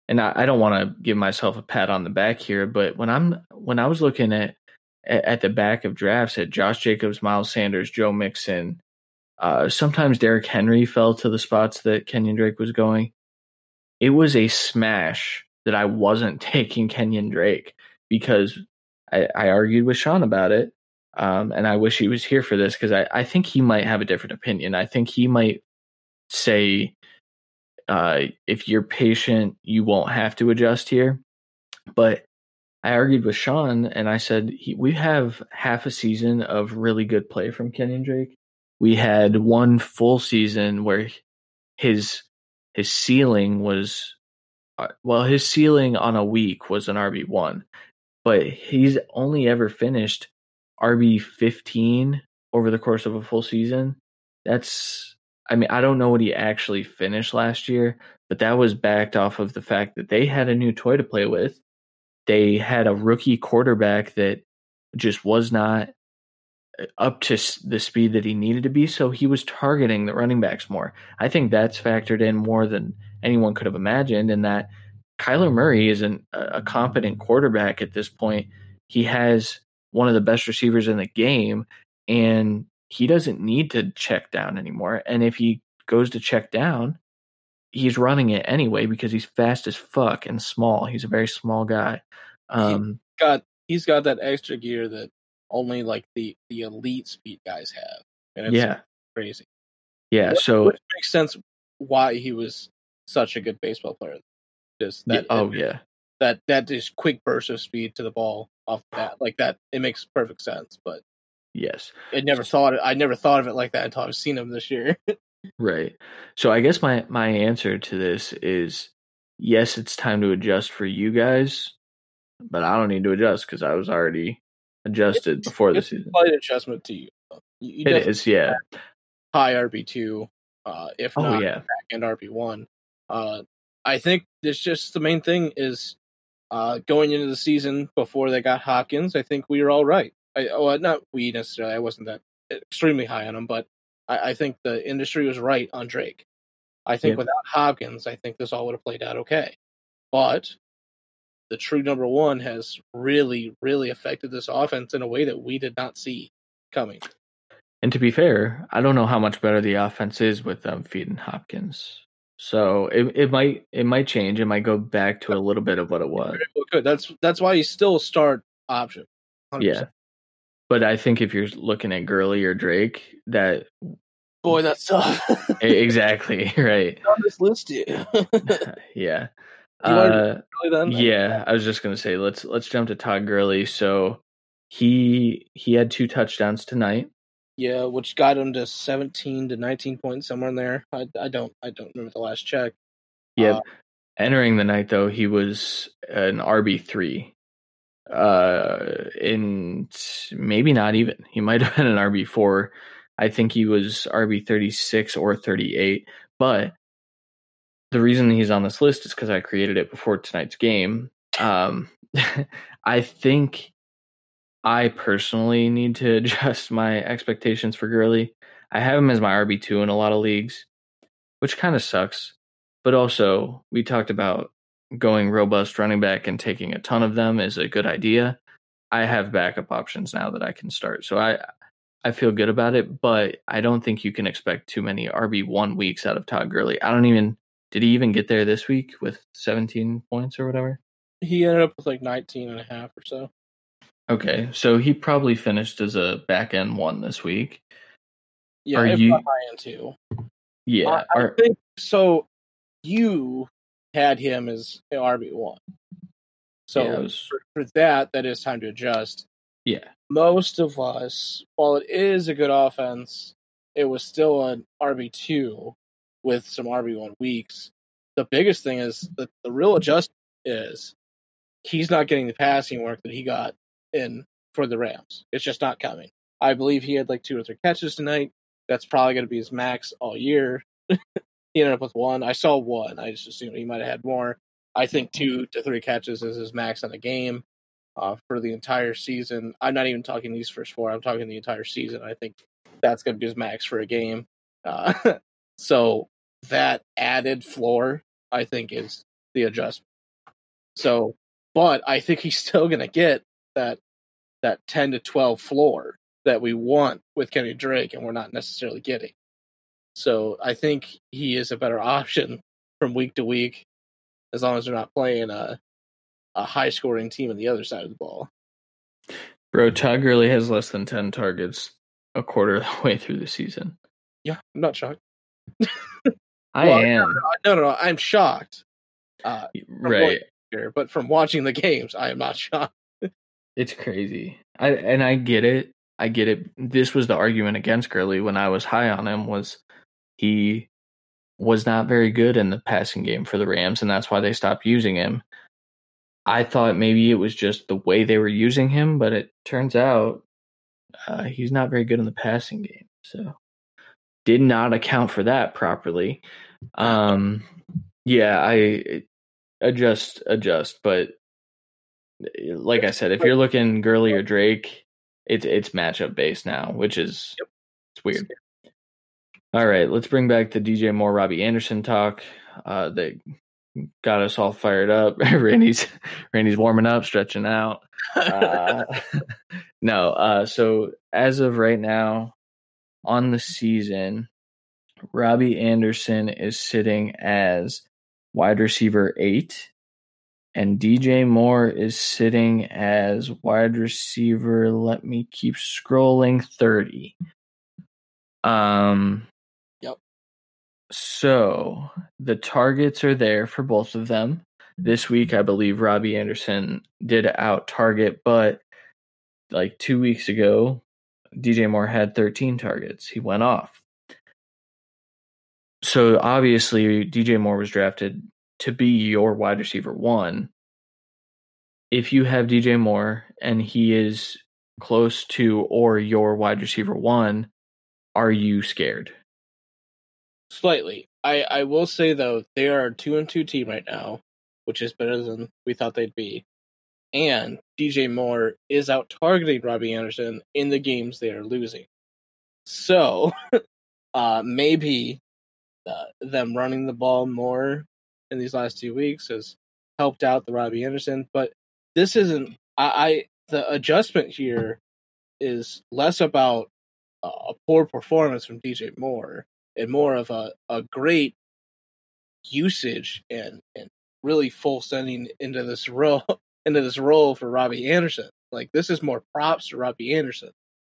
and I, I don't want to give myself a pat on the back here, but when I'm when I was looking at at the back of drafts at Josh Jacobs, Miles Sanders, Joe Mixon, uh, sometimes Derrick Henry fell to the spots that Kenyan Drake was going. It was a smash that I wasn't *laughs* taking Kenyan Drake because I, I argued with Sean about it. Um, and I wish he was here for this because I, I think he might have a different opinion. I think he might say uh, if you're patient, you won't have to adjust here. But I argued with Sean and I said he, we have half a season of really good play from Kenyan Drake. We had one full season where his his ceiling was uh, well his ceiling on a week was an RB1 but he's only ever finished RB 15 over the course of a full season. That's I mean, I don't know what he actually finished last year, but that was backed off of the fact that they had a new toy to play with. They had a rookie quarterback that just was not uh, up to the speed that he needed to be, so he was targeting the running backs more. I think that's factored in more than anyone could have imagined, and that Kyler Murray is an, a competent quarterback at this point. He has one of the best receivers in the game, and he doesn't need to check down anymore. And if he goes to check down, he's running it anyway because he's fast as fuck and small. He's a very small guy. Um, he got he's got that extra gear that only like the the elite speed guys have, and it's yeah, crazy. Yeah, so it makes sense why he was such a good baseball player. Just that, yeah, oh yeah, that that just quick burst of speed to the ball off that like that. It makes perfect sense, but Yes. I never thought I never thought of it like that until I've seen him this year. *laughs* right. So I guess my my answer to this is yes, it's time to adjust for you guys, but I don't need to adjust because I was already adjusted it's, before the season. Slight adjustment to you. you it is, yeah. High RB two, uh, if oh, not yeah. back end RB one. Uh, I think it's just the main thing is uh, going into the season before they got Hopkins. I think we were all right. I, well, not we necessarily. I wasn't that extremely high on him, but I, I think the industry was right on Drake. I think without Hopkins, I think this all would have played out okay. But the true number one has really, really affected this offense in a way that we did not see coming. And to be fair, I don't know how much better the offense is with them feeding Hopkins. So it it might it might change. It might go back to a little bit of what it was. Good. That's that's why you still start option. 100%. Yeah. But I think if you're looking at Gurley or Drake, that boy, that's tough. *laughs* exactly *laughs* right. On this list, *laughs* yeah. yeah. Uh, yeah, I was just gonna say let's let's jump to Todd Gurley. So he he had two touchdowns tonight. Yeah, which got him to seventeen to nineteen points somewhere in there. I I don't I don't remember the last check. Yeah. Uh, Entering the night though, he was an RB three uh in maybe not even he might have been an rb4 i think he was rb36 or 38 but the reason he's on this list is because i created it before tonight's game um *laughs* i think i personally need to *laughs* adjust my expectations for Gurley. i have him as my rb2 in a lot of leagues which kind of sucks but also we talked about going robust running back and taking a ton of them is a good idea. I have backup options now that I can start. So I I feel good about it, but I don't think you can expect too many RB1 weeks out of Todd Gurley. I don't even did he even get there this week with 17 points or whatever? He ended up with like 19 and a half or so. Okay, so he probably finished as a back end one this week. Yeah, are you high end too? Yeah, I, I think so. You had him as RB one. So yeah, was... for, for, that, that is time to adjust. Yeah. Most of us, while it is a good offense, it was still an RB two with some RB one weeks. The biggest thing is that the real adjust is he's not getting the passing work that he got in for the Rams. It's just not coming. I believe he had like two or three catches tonight. That's probably going to be his max all year. *laughs* He ended up with one. I saw one. I just assumed he might have had more. I think two to three catches is his max in a game uh, for the entire season. I'm not even talking these first four. I'm talking the entire season. I think that's going to be his max for a game. Uh, *laughs* so that added floor, I think is the adjustment. So, but I think he's still going to get that that 10 to 12 floor that we want with Kenny Drake and we're not necessarily getting. So, I think he is a better *laughs* option from week to week as long as they're not playing a a high scoring team on the other side of the ball. Bro, Todd Gurley has less than 10 targets a quarter *laughs* of the way through the season. Yeah, I'm not shocked. I Well, am. No, no, no. I'm shocked. Uh, Right. here, but from watching the games, I am not *laughs* shocked. It's crazy. I and I get it. I get it. This was the argument against Gurley when I was high on him was he was not very good in the passing game for the Rams and that's why they stopped using him. I thought maybe it was just the way they were using him, but it turns out uh, he's not very good in the passing game. So did not account for that properly. Um yeah, I adjust adjust, but like I said, if you're looking Gurley or Drake, it's it's matchup based now, which is Yep. it's weird. All right, let's bring back the DJ Moore Robbie Anderson talk. Uh, that got us all fired up. *laughs* Randy's Randy's warming up, stretching out. Uh, *laughs* *laughs* no, uh, so as of right now on the season, Robbie Anderson is sitting as wide receiver eight, and DJ Moore is sitting as wide receiver. Let me keep scrolling. Thirty. Um. Yep. So the targets are there for both of them. This week, I believe Robbie Anderson did out target, but like two weeks ago, DJ Moore had 13 targets. He went off. So obviously, DJ Moore was drafted to be your wide receiver one. If you have DJ Moore and he is close to or your wide receiver one, are you scared? Slightly. I, I will say though, they are a two and two team right now, which is better than we thought they'd be. And DJ Moore is out targeting Robbie Anderson in the games they are losing. So *laughs* uh, maybe uh, them running the ball more in these last two weeks has helped out the Robbie Anderson. But this isn't. I, I the adjustment here is less about a poor performance from DJ Moore and more of a, a great usage and, and really full sending into this role *laughs* into this role for Robbie Anderson. Like this is more props to Robbie Anderson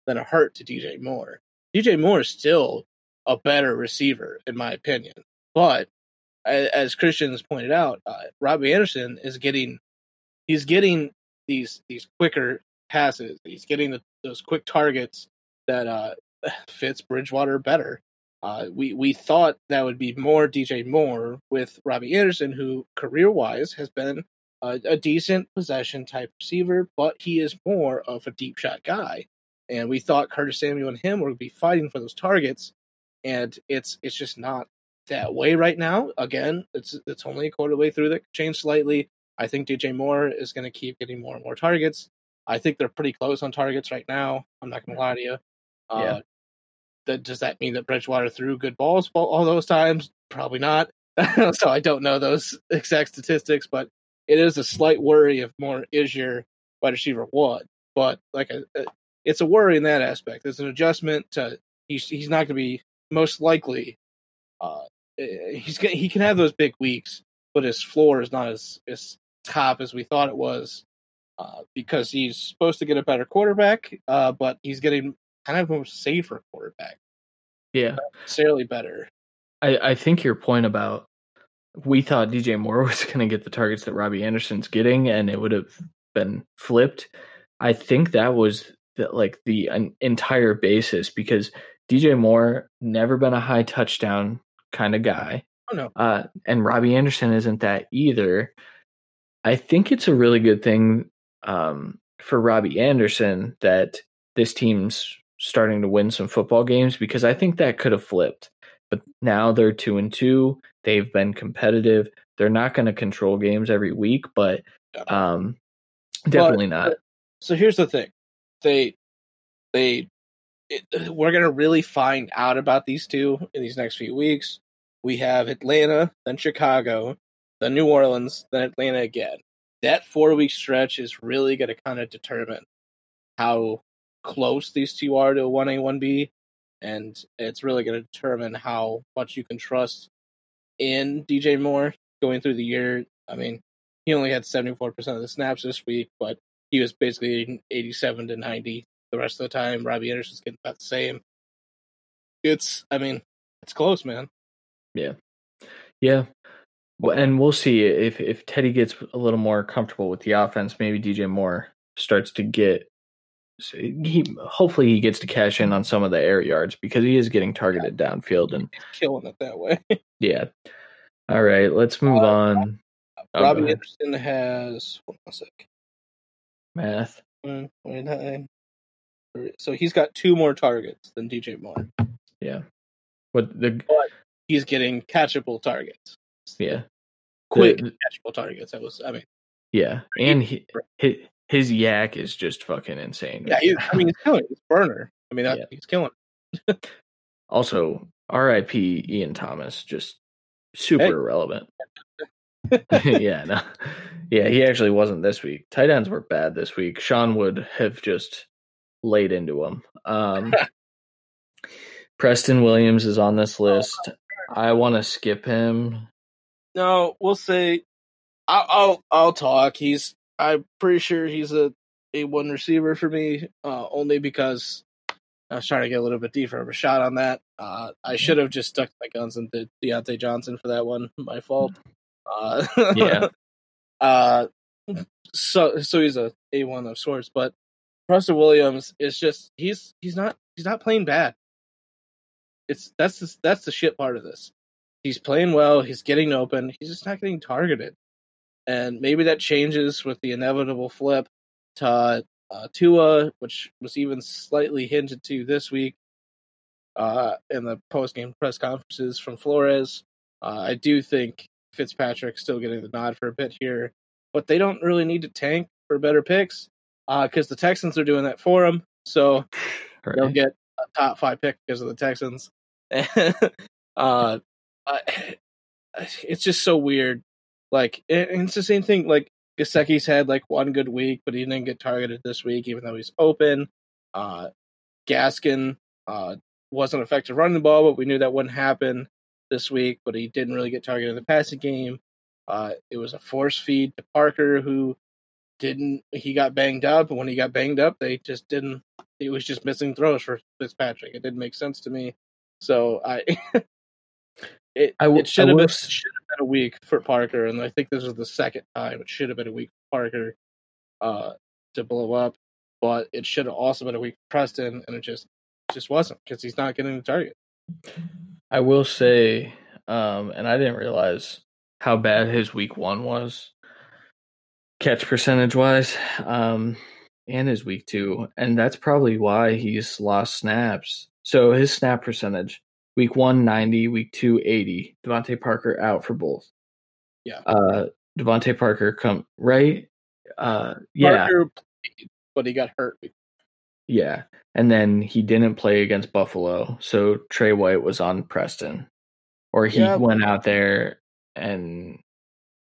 than a hurt to DJ Moore. DJ Moore is still a better receiver in my opinion, but as Christian has pointed out, uh, Robbie Anderson is getting he's getting these these quicker passes. He's getting the, those quick targets that uh, *sighs* fits Bridgewater better. Uh, we we thought that would be more DJ Moore with Robbie Anderson, who career wise has been a, a decent possession type receiver, but he is more of a deep shot guy. And we thought Curtis Samuel and him would be fighting for those targets, and it's it's just not that way right now. Again, it's it's only a quarter way through that could change slightly. I think DJ Moore is going to keep getting more and more targets. I think they're pretty close on targets right now. I'm not going to lie to you. Uh, Yeah. that does that mean that Bridgewater threw good balls all- those times? Probably not. *laughs* so I don't know those *laughs* exact statistics, but it is a slight worry if Moore is your wide receiver one. But like, a, it's a worry in that aspect. It's an adjustment to he's he's not going to be most likely. Uh, he's gonna, he can have those big weeks, but his floor is not as as top as we thought it was. Uh, because he's supposed to get a better quarterback, uh, but he's getting kind of a safer quarterback, Yeah. necessarily better. I, I think your point about we thought DJ Moore *laughs* was going to get the targets that Robbie Anderson's getting, and it would have been flipped. I think that was the, like the an entire basis because DJ Moore never been a high touchdown kind of guy, Oh no, uh, and Robbie Anderson isn't that either. I think it's a really good thing um, for Robbie Anderson that this team's starting to win some football games because I think that could have flipped. But now they're two and two. They've been competitive. They're not going to control games every week, but um, definitely not. So here's the thing: they, they, it, we're gonna really find out about these two in these next few weeks. We have Atlanta, then Chicago, then New Orleans, then Atlanta again. That four week stretch is really going to kind of determine how close these two are to a 1A, 1B. And it's really going to determine how much you can trust in DJ Moore going through the year. I mean, he only had 74% of the snaps this week, but he was basically 87 to 90 the rest of the time. Robbie Anderson's getting about the same. It's, I mean, it's close, man. Yeah. Yeah. Well, and we'll see if if Teddy gets a little more comfortable with the offense. Maybe DJ Moore starts to get. He hopefully he gets to cash in on some of the air yards because he is getting targeted yeah. downfield and killing it that way. *laughs* yeah. All right, let's move uh, on. Oh, Robbie Anderson has hold on a sec. Math. So he's got two more targets than DJ Moore. Yeah. What the? But he's getting catchable targets. Yeah quick the, catchable targets. That was, I mean, yeah, and he, his, his YAC is just fucking insane. Yeah, I mean, he's killing. He's burner. I mean, that, yeah. he's killing. also, R.I.P. Ian Thomas, just super hey. irrelevant. *laughs* *laughs* yeah, no, yeah, he actually wasn't this week. Tight ends were bad this week. Sean would have just laid into him. Um, *laughs* Preston Williams is on this list. I want to skip him no, we'll say I'll, I'll I'll talk. He's I'm pretty sure he's a a one receiver for me, uh, only because I was trying to get a little bit deeper of a shot on that. Uh, I should have just stuck my guns into Diontae Johnson for that one. My fault. Uh, yeah. *laughs* uh, so so he's a a one of sorts, but Preston Williams is just he's he's not he's not playing bad. It's that's the, that's the shit part of this he's playing well. He's getting open. He's just not getting targeted. And maybe that changes with the inevitable flip to uh, Tua, which was even slightly hinted to this week uh, in the post game press conferences from Flores. Uh, I do think Fitzpatrick's still getting the nod for a bit here, but they don't really need to tank for better picks because uh, the Texans are doing that for them. So *sighs* right. they'll get a top five pick because of the Texans. *laughs* uh, *sighs* it's just so weird. Like, it's the same thing. Like, Gaskin's had like one good week, but he didn't get targeted this week, even though he's open. Uh, Gaskin uh, wasn't effective running the ball, but we knew that wouldn't happen this week. But he didn't really get targeted in the passing game. Uh, it was a force feed to Parker, who didn't. He got banged up, and when he got banged up, they just didn't. He was just missing throws for Fitzpatrick. It didn't make sense to me. So I, *laughs* It, I w- it should have been, should have been a week for Parker, and I think this is the second time it should have been a week for Parker uh, to blow up. But it should have also been a week for Preston, and it just just wasn't because he's not getting the target. I will say, um, and I didn't realize how bad his week one was, catch percentage wise, um, and his week two, and that's probably why he's lost snaps. So his snap percentage Week one, 90. Week two, 80. DeVante Parker out for both. Yeah. Uh, DeVante Parker come right. Uh, yeah. Parker, but he got hurt. Yeah, and then he didn't play against Buffalo, so Trey White was on Preston, or he yeah. went out there and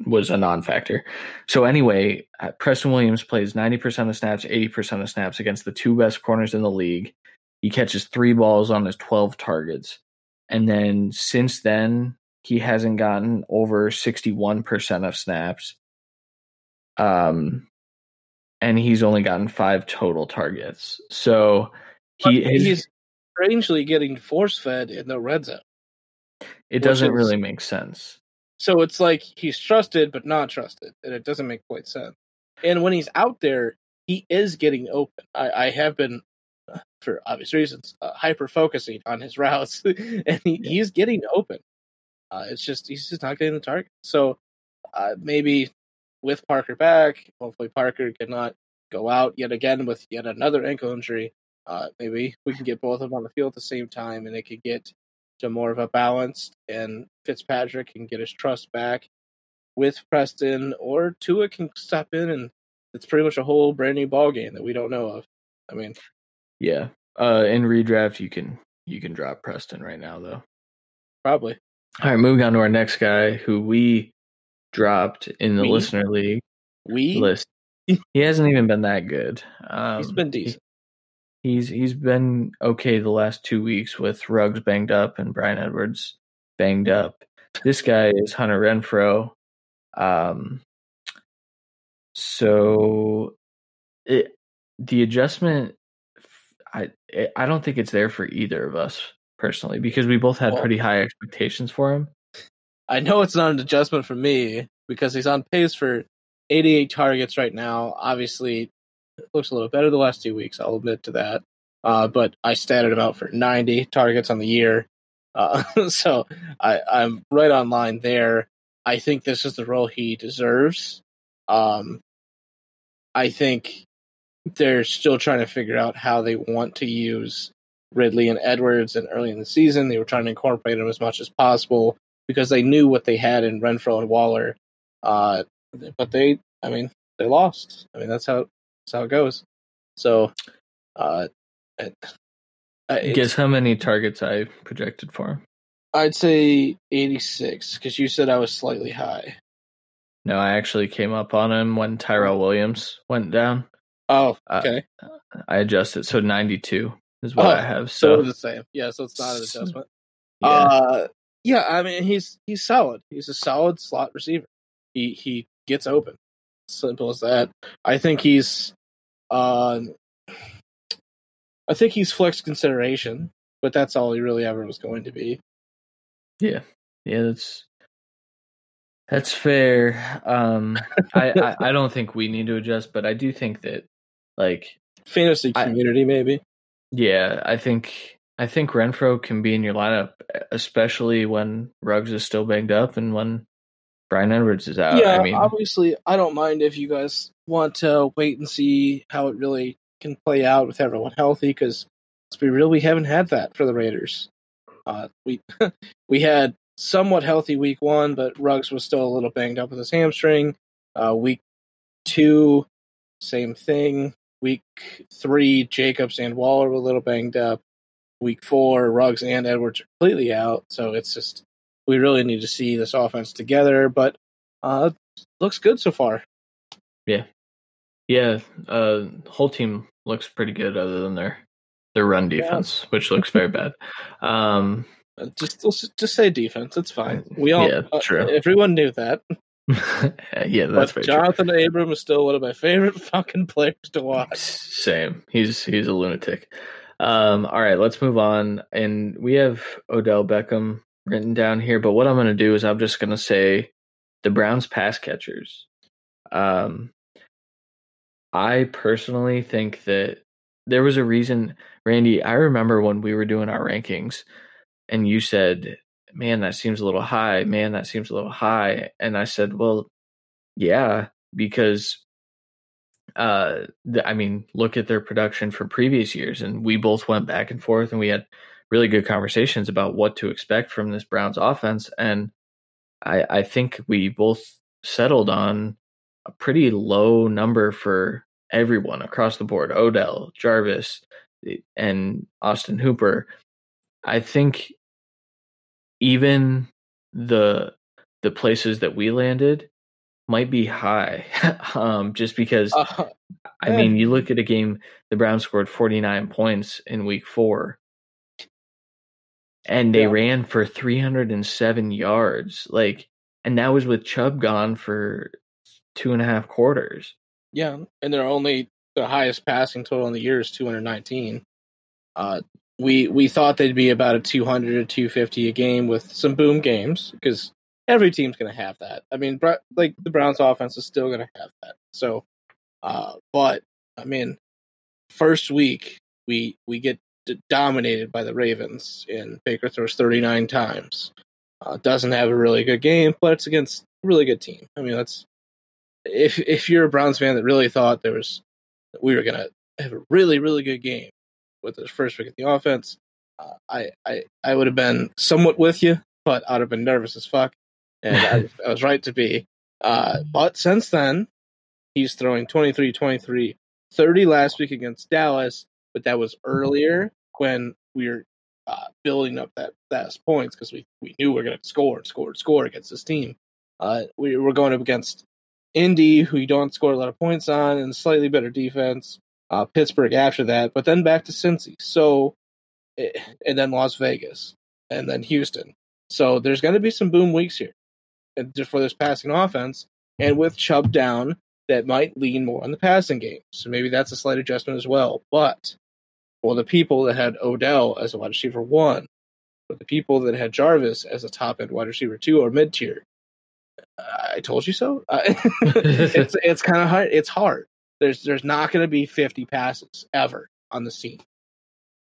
was a non-factor. So anyway, uh, Preston Williams plays 90% of snaps, 80% of snaps against the two best corners in the league. He catches three balls on his 12 targets. And then since then, he hasn't gotten over 61% of snaps. Um, and he's only gotten five total targets. So he he's strangely getting force fed in the red zone. It doesn't is, really make sense. So it's like he's trusted but not trusted, and it doesn't make quite sense. And when he's out there, he is getting open. I, I have been for obvious reasons, uh, hyper focusing on his *laughs* routes, and he, yeah. he's getting open. Uh, it's just he's just not getting the target. So uh, maybe with Parker back, hopefully Parker cannot go out yet again with yet another ankle injury. Uh, maybe we can get both of them on the field at the same time, and they could get to more of a balance, and Fitzpatrick can get his trust back with Preston, or Tua can step in, and it's pretty much a whole brand new ball game that we don't know of. I mean, yeah. Uh, in redraft, you can you can drop Preston right now though. Probably. All right, moving on to our next guy, who we dropped in the We? listener league We list. He hasn't even been that good. Um, he's been he- decent. He's he's been okay the last two weeks with Ruggs banged up and Bryan Edwards banged up. This guy is Hunter Renfrow. Um, so it the adjustment, I I don't think it's there for either of us personally because we both had Well- pretty high expectations for him. I know it's not an adjustment for me because he's on pace for 88 targets right now. Obviously, it looks a little better the last two weeks. I'll admit to that. Uh, but I statted him out for 90 targets on the year. Uh, *laughs* so I, I'm right on line there. I think this is the role he deserves. Um, I think they're still trying to figure out how they want to use Ridley and Edwards. And early in the season, they were trying to incorporate them as much as possible because they knew what they had in Renfrow and Waller. Uh, but they, I mean, they lost. I mean, that's how that's how it goes. So, uh, it- I- Guess how many targets I projected for him? I'd say 86 because you said I was slightly high. No, I actually came up on him when Tyrell Williams went down. Oh, Uh, okay. I adjusted so 92 is what Oh, I have. so So the same. Yeah, so it's not an adjustment. yeah. Uh, yeah, I mean he's he's solid. He's a solid slot receiver. He he gets open. Simple as that. I think he's, uh, I think he's flex consideration, but that's all he really ever was going to be. Yeah, yeah, that's that's fair. Um, I, I I don't think we need to adjust, but I do think that, like, Fantasy I- community, maybe. yeah, I think I think Renfrow can be in your lineup, especially when Ruggs is still banged up and when Bryan Edwards is out. yeah, I mean, obviously, I don't mind if you guys want to wait and see how it really can play out with everyone healthy. Because let's be real, we haven't had that for the Raiders. Uh, we *laughs* we had somewhat healthy week one, but Ruggs was still a little banged up with his hamstring. Uh, week two, same thing. Week three, Jacobs and Waller were a little banged up. Week four, Ruggs and Edwards are completely out. So it's just we really need to see this offense together. But uh, looks good so far. yeah, yeah. uh, whole team looks pretty good other than their their run Yeah. defense, which looks very bad. *laughs* Um, Uh, Just just say defense. It's fine. We all Yeah, uh, true. everyone knew that. *laughs* yeah, that's but very true. Johnathan Abram is still one of my favorite *laughs* fucking players to watch. Same. He's he's a lunatic. Um, all right, let's move on. And we have Odell Beckham written down here, but what I'm going to do is I'm just going to say the Browns pass catchers. Um, I personally think that there was a reason, Randy. I remember when we were doing our rankings, and you said, "Man, that seems a little high. Man, that seems a little high." And I said, "Well, yeah, because uh i mean look at their production from previous years and we both went back and forth and we had really good conversations about what to expect from this browns offense and i i think we both settled on a pretty low number for everyone across the board odell jarvis and austin hooper i think even the the places that we landed might be high *laughs* um just because Uh, I mean, you look at a game, the Browns scored 49 points in week four, and they Yeah. ran for 307 yards. Like, and that was with Chubb gone for two and a half quarters. yeah, and they're only the highest passing total in the year is 219. Uh, we we thought they'd be about a 200 to 250 a game with some boom games because every team's going to have that. I mean, like the Browns offense is still going to have that. So, uh, but I mean, first week we we get dominated by the Ravens, and Baker throws 39 times. Uh, doesn't have a really good game, but it's against a really good team. I mean, that's if if you're a Browns fan that really thought there was we were gonna have a really really good game with the first week of the offense, uh, I I I would have been somewhat with you, but I'd have been nervous as fuck, and I, *laughs* I was right to be. Uh, but since then, he's throwing 23, 23, 30 last week against Dallas, but that was earlier when we were uh, building up that that points because we, we knew we were going to score and score and score against this team. Uh, we, we're going up against Indy, who you don't score a lot of points on, and slightly better defense. Uh, Pittsburgh after that, but then back to Cincy. So, eh, and then Las Vegas, and then Houston. So there's going to be some boom weeks here, just for this passing offense, and with Chubb down, that might lean more on the passing game. So maybe that's a slight adjustment as well. But for the people that had Odell as a wide receiver one, for the people that had Jarvis as a top end wide receiver two or mid tier, I told you so. *laughs* it's it's kind of hard. It's hard. There's there's not going to be 50 passes ever on the scene.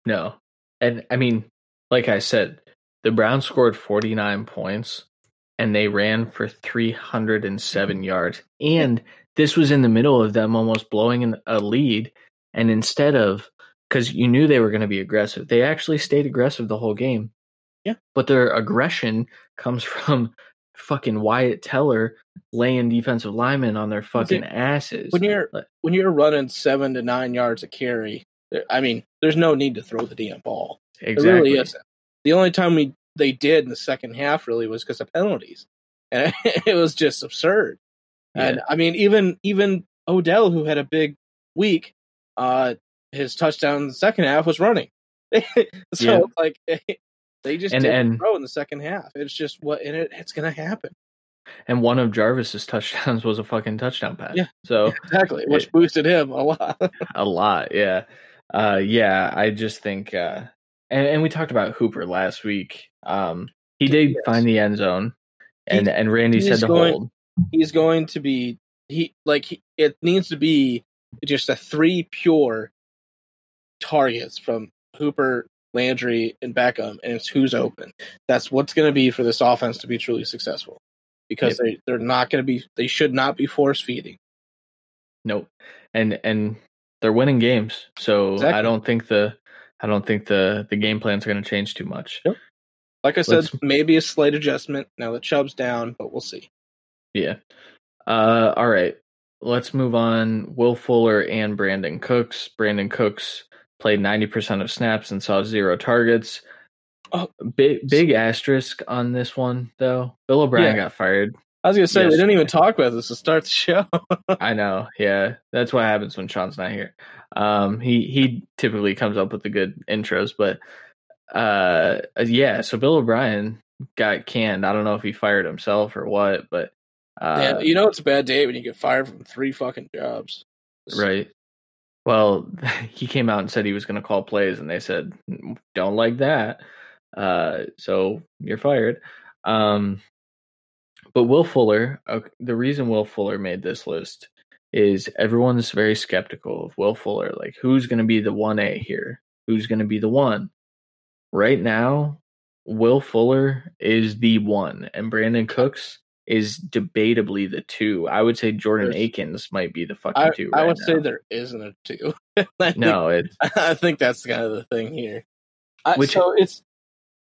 No, and I mean, like I said, the Browns scored 49 points and they ran for 307 mm-hmm. yards. And this was in the middle of them almost blowing a lead. And instead of, because you knew they were going to be aggressive, they actually stayed aggressive the whole game. Yeah. But their aggression comes *laughs* from fucking Wyatt Teller laying defensive linemen on their fucking asses. When you're when you're running seven to nine yards a carry, I mean, there's no need to throw the damn ball. Exactly. Really isn't. The only time we they did in the second half really was because of penalties, *laughs* and it was just absurd. Yeah. And I mean, even even Odell, who had a big week, uh, his touchdown in the second half was running. *laughs* so yeah. like *laughs* they just and, didn't and, throw in the second half. It's just what in it, it's gonna happen. And one of Jarvis's touchdowns was a fucking touchdown pass. Yeah. So *laughs* exactly, which it, boosted him a lot. a lot, yeah. Uh yeah, I just think uh and, and we talked about Hooper last week. Um he did yes. find the end zone and he, and Randy said to going, hold. He's going to be he like he, it needs to be just a three pure targets from Hooper, Landry, and Beckham, and it's who's open. That's what's going to be for this offense to be truly successful because yep. they they're not going to be they should not be force feeding. Nope, and and they're winning games, so exactly. I don't think the I don't think the the game plan's are going to change too much. Yep. Like I said, Let's, maybe a slight adjustment now that Chubb's down, but we'll see. Yeah. Uh, all right. Let's move on. Will Fuller and Brandin Cooks. Brandin Cooks played 90% of snaps and saw zero targets. Oh, big big asterisk on this one though. Bill O'Brien yeah. got fired. I was gonna say yesterday. we didn't even talk about this to start the show. *laughs* I know, yeah. That's what happens when Sean's not here. Um, he he typically comes up with the good intros, but uh, yeah. So Bill O'Brien got canned. I don't know if he fired himself or what, but uh, yeah, you know it's a bad day when you get fired from three fucking jobs. Right. Well, *laughs* he came out and said he was going to call plays, and they said, "Don't like that." Uh, so you're fired. Um, but Will Fuller, the reason Will Fuller made this list is everyone's very skeptical of Will Fuller. Like, who's going to be the one A here? Who's going to be the one? Right now, Will Fuller is the one, and Brandin Cooks is debatably the two. I would say Jordan There's, Akins might be the fucking I, two. Right I would now. say there isn't a two. *laughs* no, it's. *laughs* I think that's kind of the thing here. Which, so it's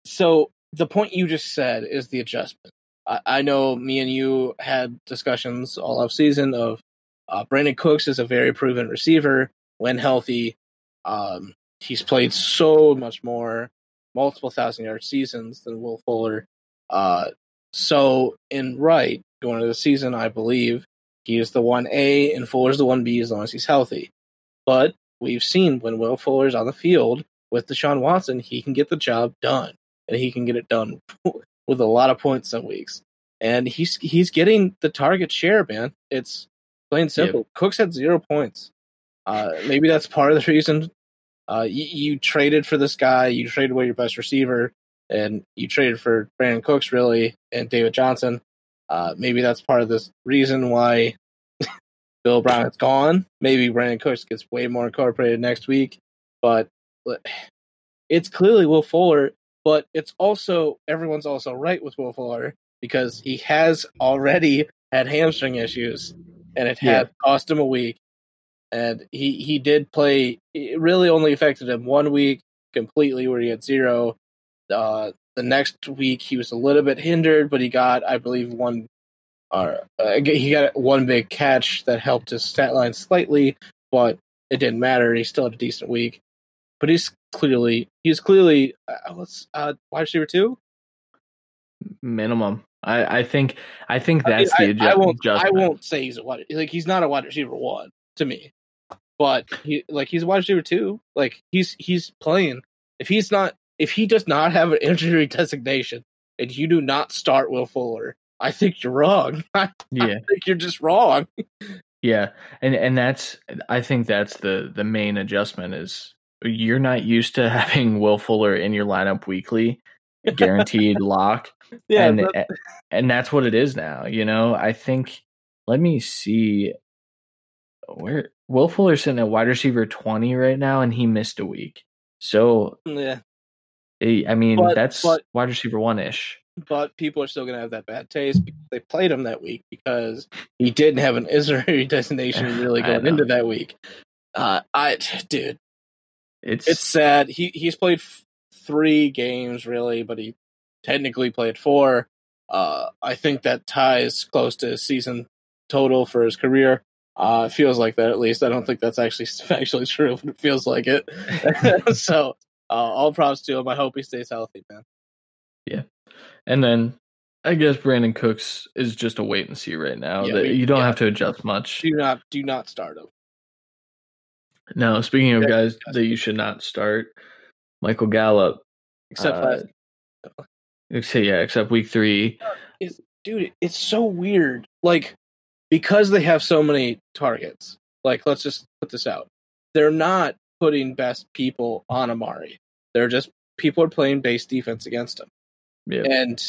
so the point you just said is the adjustment. I, I know me and you had discussions all off season of uh, Brandin Cooks is a very proven receiver when healthy. Um, he's played so much more, multiple thousand yard seasons than Will Fuller. Uh, so in right going into the season, I believe he is the one A and Fuller's the one B as long as he's healthy. But we've seen when Will Fuller's on the field with Deshaun Watson, he can get the job done, and he can get it done *laughs* with a lot of points some weeks. And he's he's getting the target share, man. It's plain simple. Yep. Cooks had zero points. Uh, maybe that's part of the reason. Uh, you, you, traded for this guy. You traded away your best receiver and you traded for Brandin Cooks really and David Johnson. Uh, maybe that's part of this reason why *laughs* Bill O'Brien is gone. Maybe Brandin Cooks gets way more incorporated next week, but *sighs* it's clearly Will Fuller. But it's also everyone's also right with Will Fuller because he has already had hamstring issues, and it had yeah. cost him a week. And he he did play. It really only affected him one week completely, where he had zero uh, the next week he was a little bit hindered, but he got, I believe, one. Uh, he got one big catch that helped his stat line slightly, but it didn't matter. He still had a decent week. But he's clearly he's clearly uh, what's uh, wide receiver two minimum. I, I think I think I mean, that's the I, adjust- I won't. I won't say he's a wide. Like he's not a wide receiver one to me, but he like he's a wide receiver two. Like he's he's playing. If he's not, if he does not have an injury designation, and you do not start Will Fuller, I think you're wrong. *laughs* I Yeah, think you're just wrong. yeah, and and that's I think that's the the main adjustment is you're not used to *laughs* having Will Fuller in your lineup weekly, guaranteed *laughs* lock, Yeah. and and that's what it is now. You know, I think. Let me see where Will Fuller's sitting at wide receiver twenty right now, and he missed a week. So yeah. I mean, But- that's but- wide receiver one ish. but people are still going to have that bad taste because they played him that week because he didn't have an *laughs* injury designation *sighs* really going into that week. Uh, I, dude, It's it's sad. He he's played f- three games really, but he technically played four. Uh, I think that ties close to his season total for his career. Uh, it feels like that at least. I don't think that's actually *laughs* factually true, but it feels like it. *laughs* so, uh, all props to him. I hope he stays healthy, man. Yeah, and then I guess Brandin Cooks is just a wait and see right now. Yeah, that we- you don't yeah. have to adjust much. Do not do not start him. Now, speaking of Yeah, guys that you should not start, Michael Gallup. Except uh, except yeah, except week three. is dude it's so weird like because they have so many targets like let's just put this out they're not putting best people on amari they're just people are playing base defense against him Yeah, and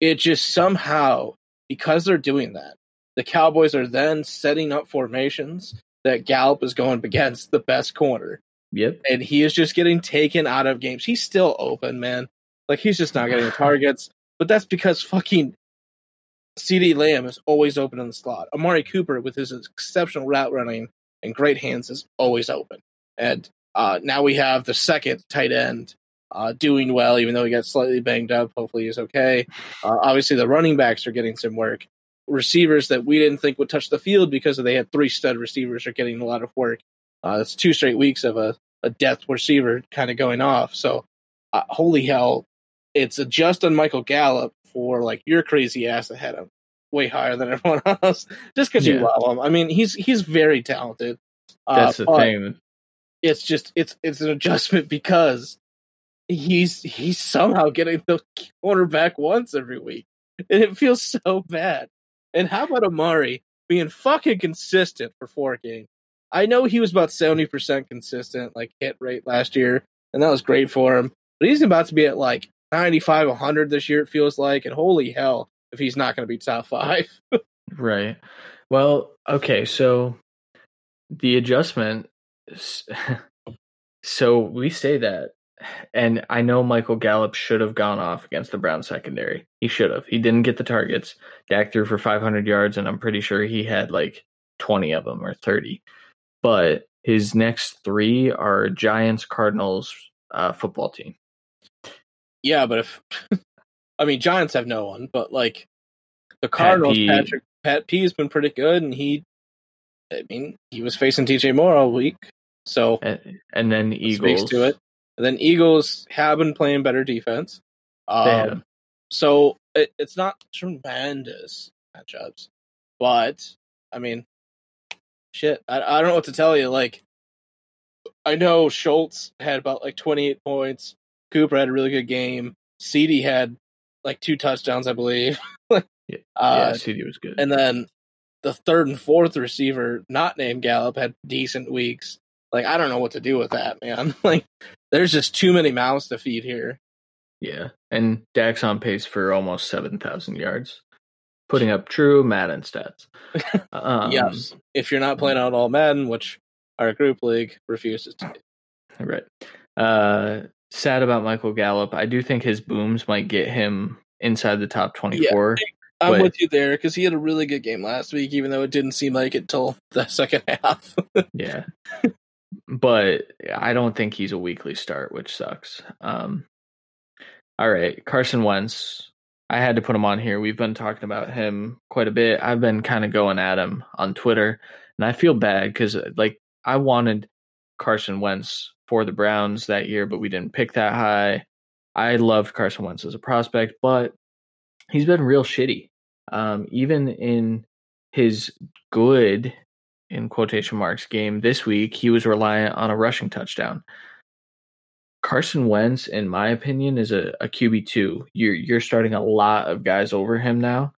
it just somehow because they're doing that the cowboys are then setting up formations that gallup is going against the best corner yep. and he is just getting taken out of games. He's still open, man. Like he's just not getting the *sighs* targets. But that's because fucking CeeDee Lamb is always open in the slot. Amari Cooper, with his exceptional route running and great hands, is always open. And uh, now we have the second tight end uh, doing well, even though he got slightly banged up. Hopefully, he's okay. Uh, obviously, the running backs are getting some work. Receivers that we didn't think would touch the field because they had three stud receivers are getting a lot of work. Uh, it's two straight weeks of a, a depth receiver kind of going off. So, uh, holy hell, it's a just on Michael Gallup for like your crazy ass ahead of way higher than *laughs* everyone else just because you love him. I mean, he's he's very talented. Uh, That's the thing. It's just it's it's an adjustment because he's he's somehow getting the quarterback once every week, and it feels so bad. And how about Amari being fucking consistent for four games? I know he was about seventy percent consistent, like hit rate last year, and that was great for him. But he's about to be at like 95, 100 this year, it feels like. And holy hell, if he's not going to be top five. *laughs* Right. Well, okay, so the adjustment *laughs* so we say that and I know Michael Gallup should have gone off against the Brown secondary. He should have. He didn't get the targets. Dak threw for 500 yards and I'm pretty sure he had like 20 of them or 30. But his next 3 are Giants, Cardinals, uh, football team. yeah, but if *laughs* I mean Giants have no one, but like the Cardinals, P. Patrick Pat P has been pretty good, and he, I mean, he was facing DJ Moore all week, so And, and then Eagles to it. And then Eagles have been playing better defense. They Um, have. so it, it's not tremendous matchups, but I mean, shit, I, I don't know what to tell you. Like, I know Schultz had about like 28 points. Cooper had a really good game. CeeDee had like two touchdowns, I believe. Yeah. *laughs* Uh, yeah, CeeDee was good. and then the third and fourth receiver, not named Gallup, had decent weeks. Like, I don't know what to do with that, man. *laughs* Like, there's just too many mouths to feed here. Yeah, and Dak's on pace for almost seven thousand yards, putting up true Madden stats. *laughs* Um, yes, if you're not playing out all Madden, which our group league refuses to. do. right. Uh, sad about Michael Gallup. I do think his booms might get him inside the top twenty-four. I'm But- with you there because he had a really good game last week, even though it didn't seem like it till the *laughs* second half. Yeah, but I don't think he's a weekly start, which sucks. Um, all right, Carson Wentz. I had to put him on here. We've been talking about him quite a bit. I've been kind of going at him on Twitter, and I feel bad because like I wanted Carson Wentz for the Browns that year, but we didn't pick that high. I loved Carson Wentz as a prospect, but he's been real shitty. Um, even in his good in quotation marks game this week, he was reliant on a rushing touchdown. Carson Wentz, in my opinion, is a, a QB two. You're you're starting a lot of guys over him now.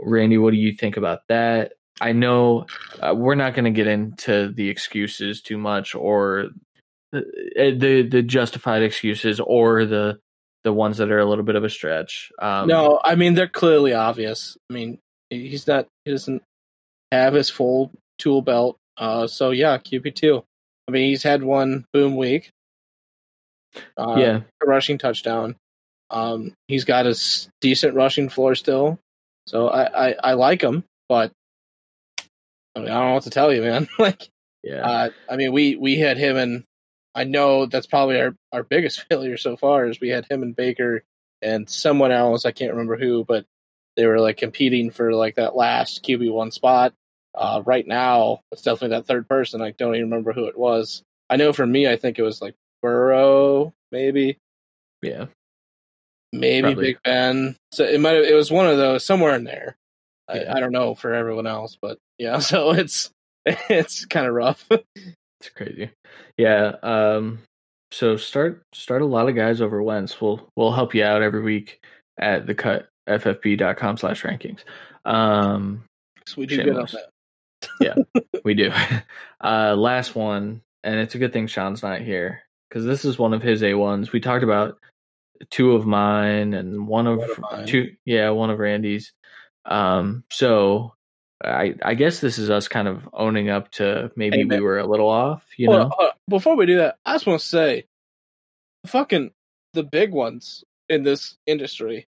Randy, what do you think about that? I know uh, we're not going to get into the excuses too much, or the, uh, the the justified excuses, or the the ones that are a little bit of a stretch. Um, no, I mean they're clearly obvious. I mean he's not he doesn't have his full tool belt. Uh, so yeah, QB two. I mean he's had one boom week. Uh, yeah, rushing touchdown. Um, he's got a decent rushing floor still, so I, I, I like him, but I, mean, I don't know what to tell you, man. *laughs* like, yeah, uh, I mean, we we had him and I know that's probably our our biggest *laughs* failure so far is we had him and Baker and someone else I can't remember who, but they were like competing for like that last QB one spot. Uh, right now, it's definitely that third person. I don't even remember who it was. I know for me, I think it was like Burrow, maybe. Yeah. Maybe Probably. Big Ben. So it might. have, It was one of those somewhere in there. Yeah. I, I don't know for everyone else, but yeah. *laughs* So it's it's kind of rough. *laughs* it's crazy. Yeah. Um. So start start a lot of guys over Wentz. We'll we'll help you out every week at the cut ffb.com slash rankings. Um. we do good on that. Yeah, we do. *laughs* Uh, last one, and it's a good thing Sean's not here because this is one of his A1s. We talked about two of mine and one of, one of two, yeah, one of Randy's. Um, so I I guess this is us kind of owning up to maybe hey, we were a little off, you well, know. Uh, before we do that, I just want to say, fucking the big ones in this industry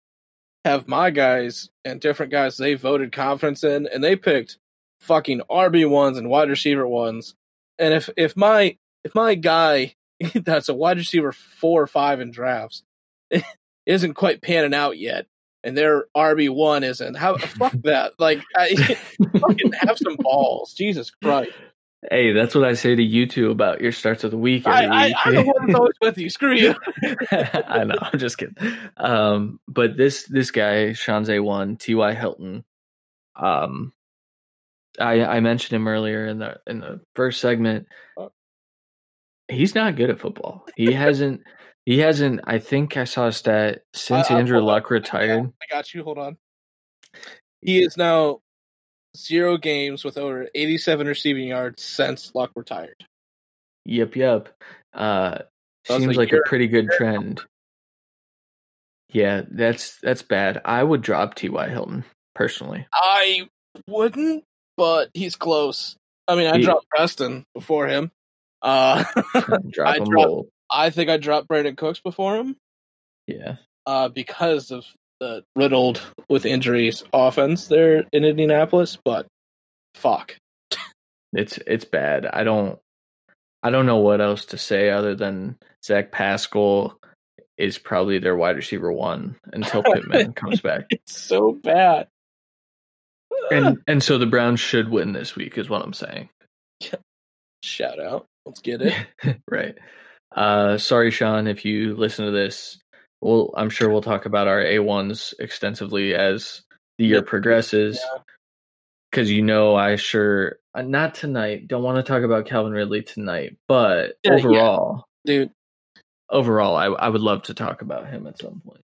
have my guys and different guys they voted confidence in, and they picked fucking RB ones and wide receiver ones. And if if my if my guy *laughs* that's a wide receiver four or five in drafts *laughs* isn't quite panning out yet, and their RB one isn't. How fuck *laughs* that? Like, I, fucking have some balls, Jesus Christ. Hey, that's what I say to you two about your starts of the week. I, I, I'm the one that's always with you. Screw you. I know. I'm just kidding. Um, but this this guy, Shanze one, T.Y. Hilton. Um, I I mentioned him earlier in the in the first segment. Uh, he's not good at football. He *laughs* hasn't. He hasn't. I think I saw a stat since Andrew Luck retired. I got you. Hold on. He is now zero games with over 87 receiving yards since Luck retired. Yep, yep. Uh, seems like a pretty good trend. Yeah, that's that's bad. I would drop T. Y. Hilton personally. I wouldn't, but he's close. I mean, I he, dropped Preston before him. Uh, *laughs* *laughs* I dropped, I think I dropped Brandin Cooks before him. Yeah. Uh, because of the riddled with injuries offense there in Indianapolis, but fuck. It's it's bad. I don't I don't know what else to say other than Zach Pascal is probably their wide receiver one until *laughs* Pittman comes back. It's so bad. And *laughs* and so the Browns should win this week is what I'm saying. *laughs* Shout out. Let's get it. *laughs* right. Uh, sorry, Sean, if you listen to this. Well, I'm sure we'll talk about our A1s extensively as the year progresses. Because yeah. you know, I sure uh, not tonight. Don't want to talk about Calvin Ridley tonight, but yeah, overall, yeah. dude, overall, I I would love to talk about him at some point.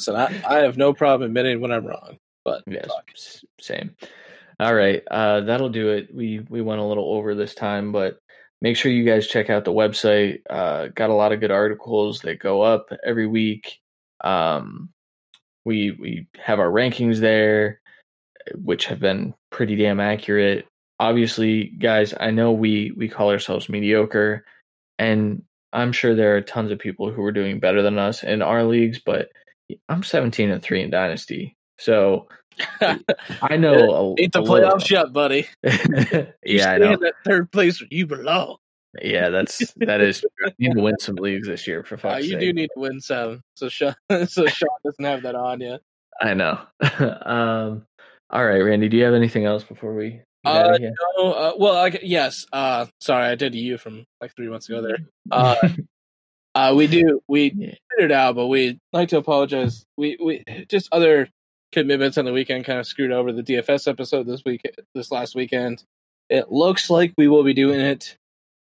so I, I have no problem admitting when I'm wrong, but yes, same. All right, uh, that'll do it. We we went a little over this time, but make sure you guys check out the website. Uh, got a lot of good articles that go up every week. Um, we we have our rankings there, which have been pretty damn accurate. Obviously, guys, I know we we call ourselves mediocre, and I'm sure there are tons of people who are doing better than us in our leagues. But I'm 17 and three in Dynasty, so *laughs* I know. a, Ain't the playoffs yet, buddy. *laughs* yeah, I know. that third place where you belong. Yeah, that's that is. True. You need to win some leagues this year for *laughs* fuck's uh, You sake. do need to win some, so Sean, so Sean doesn't have that on yet. I know. um, all right, Randy, do you have anything else before we? Uh, no. Uh, well, I, yes. Uh, sorry, I did you from like three months ago there. Uh, Uh, we do. We figured it out, but we'd like to apologize. We we just other commitments on the weekend kind of screwed over the DFS episode this week. This last weekend, it looks like we will be doing it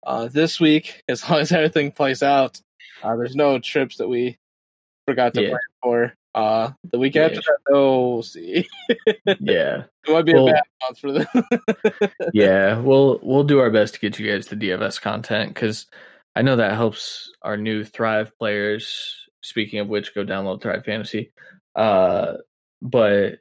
uh, this week *laughs* as long as everything plays out. Uh, there's no trips that we forgot to Yeah. plan for. Uh, the week Yeah. after that, though, we'll see. *laughs* yeah, It might be Well- a bad month for them. *laughs* yeah. We'll we'll do our best to get you guys the DFS content because I know that helps our new Thrive players. Speaking of which, go download Thrive Fantasy. Uh, but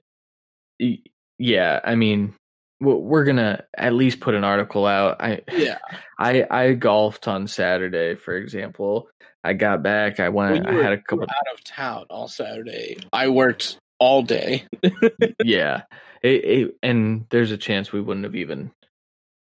yeah, I mean, we're gonna at least put an article out. I yeah. *laughs* I I golfed on Saturday, for example. I got back. I went. you I had a couple. out of town all Saturday. I worked all day. *laughs* yeah, it, it, and there's a chance we wouldn't have even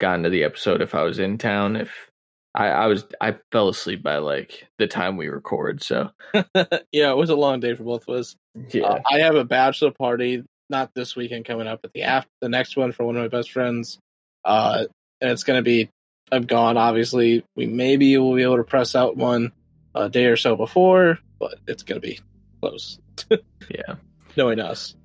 gotten to the episode if I was in town. If I, I was, I fell asleep by like the time we record. So *laughs* yeah, it was a long day for both of us. yeah, Uh, I have a bachelor party not this weekend coming up, but the after the next one for one of my best friends. Uh, and it's gonna be. I'm gone. Obviously, we maybe will be able to press out one a day or so before, but it's gonna be close. *laughs* yeah. Knowing us.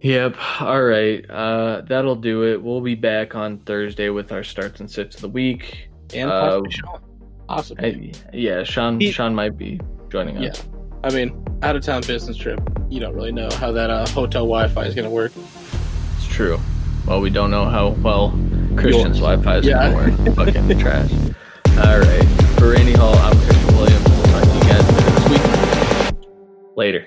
Yep. All right. Uh, that'll do it. We'll be back on Thursday with our starts and sits of the week. And Uh, possibly Sean. Possibly. I, yeah, Sean. He- Sean might be joining us. Yeah. us. I mean, out of town business trip. You don't really know how that uh, hotel Wi-Fi is gonna work. It's true. Well, we don't know how well Christian's Wi-Fi is Yeah. gonna work. Fucking *laughs* trash. All right. For Randy Hall, I'm Christian Williams. We'll talk to you guys later this week. Later.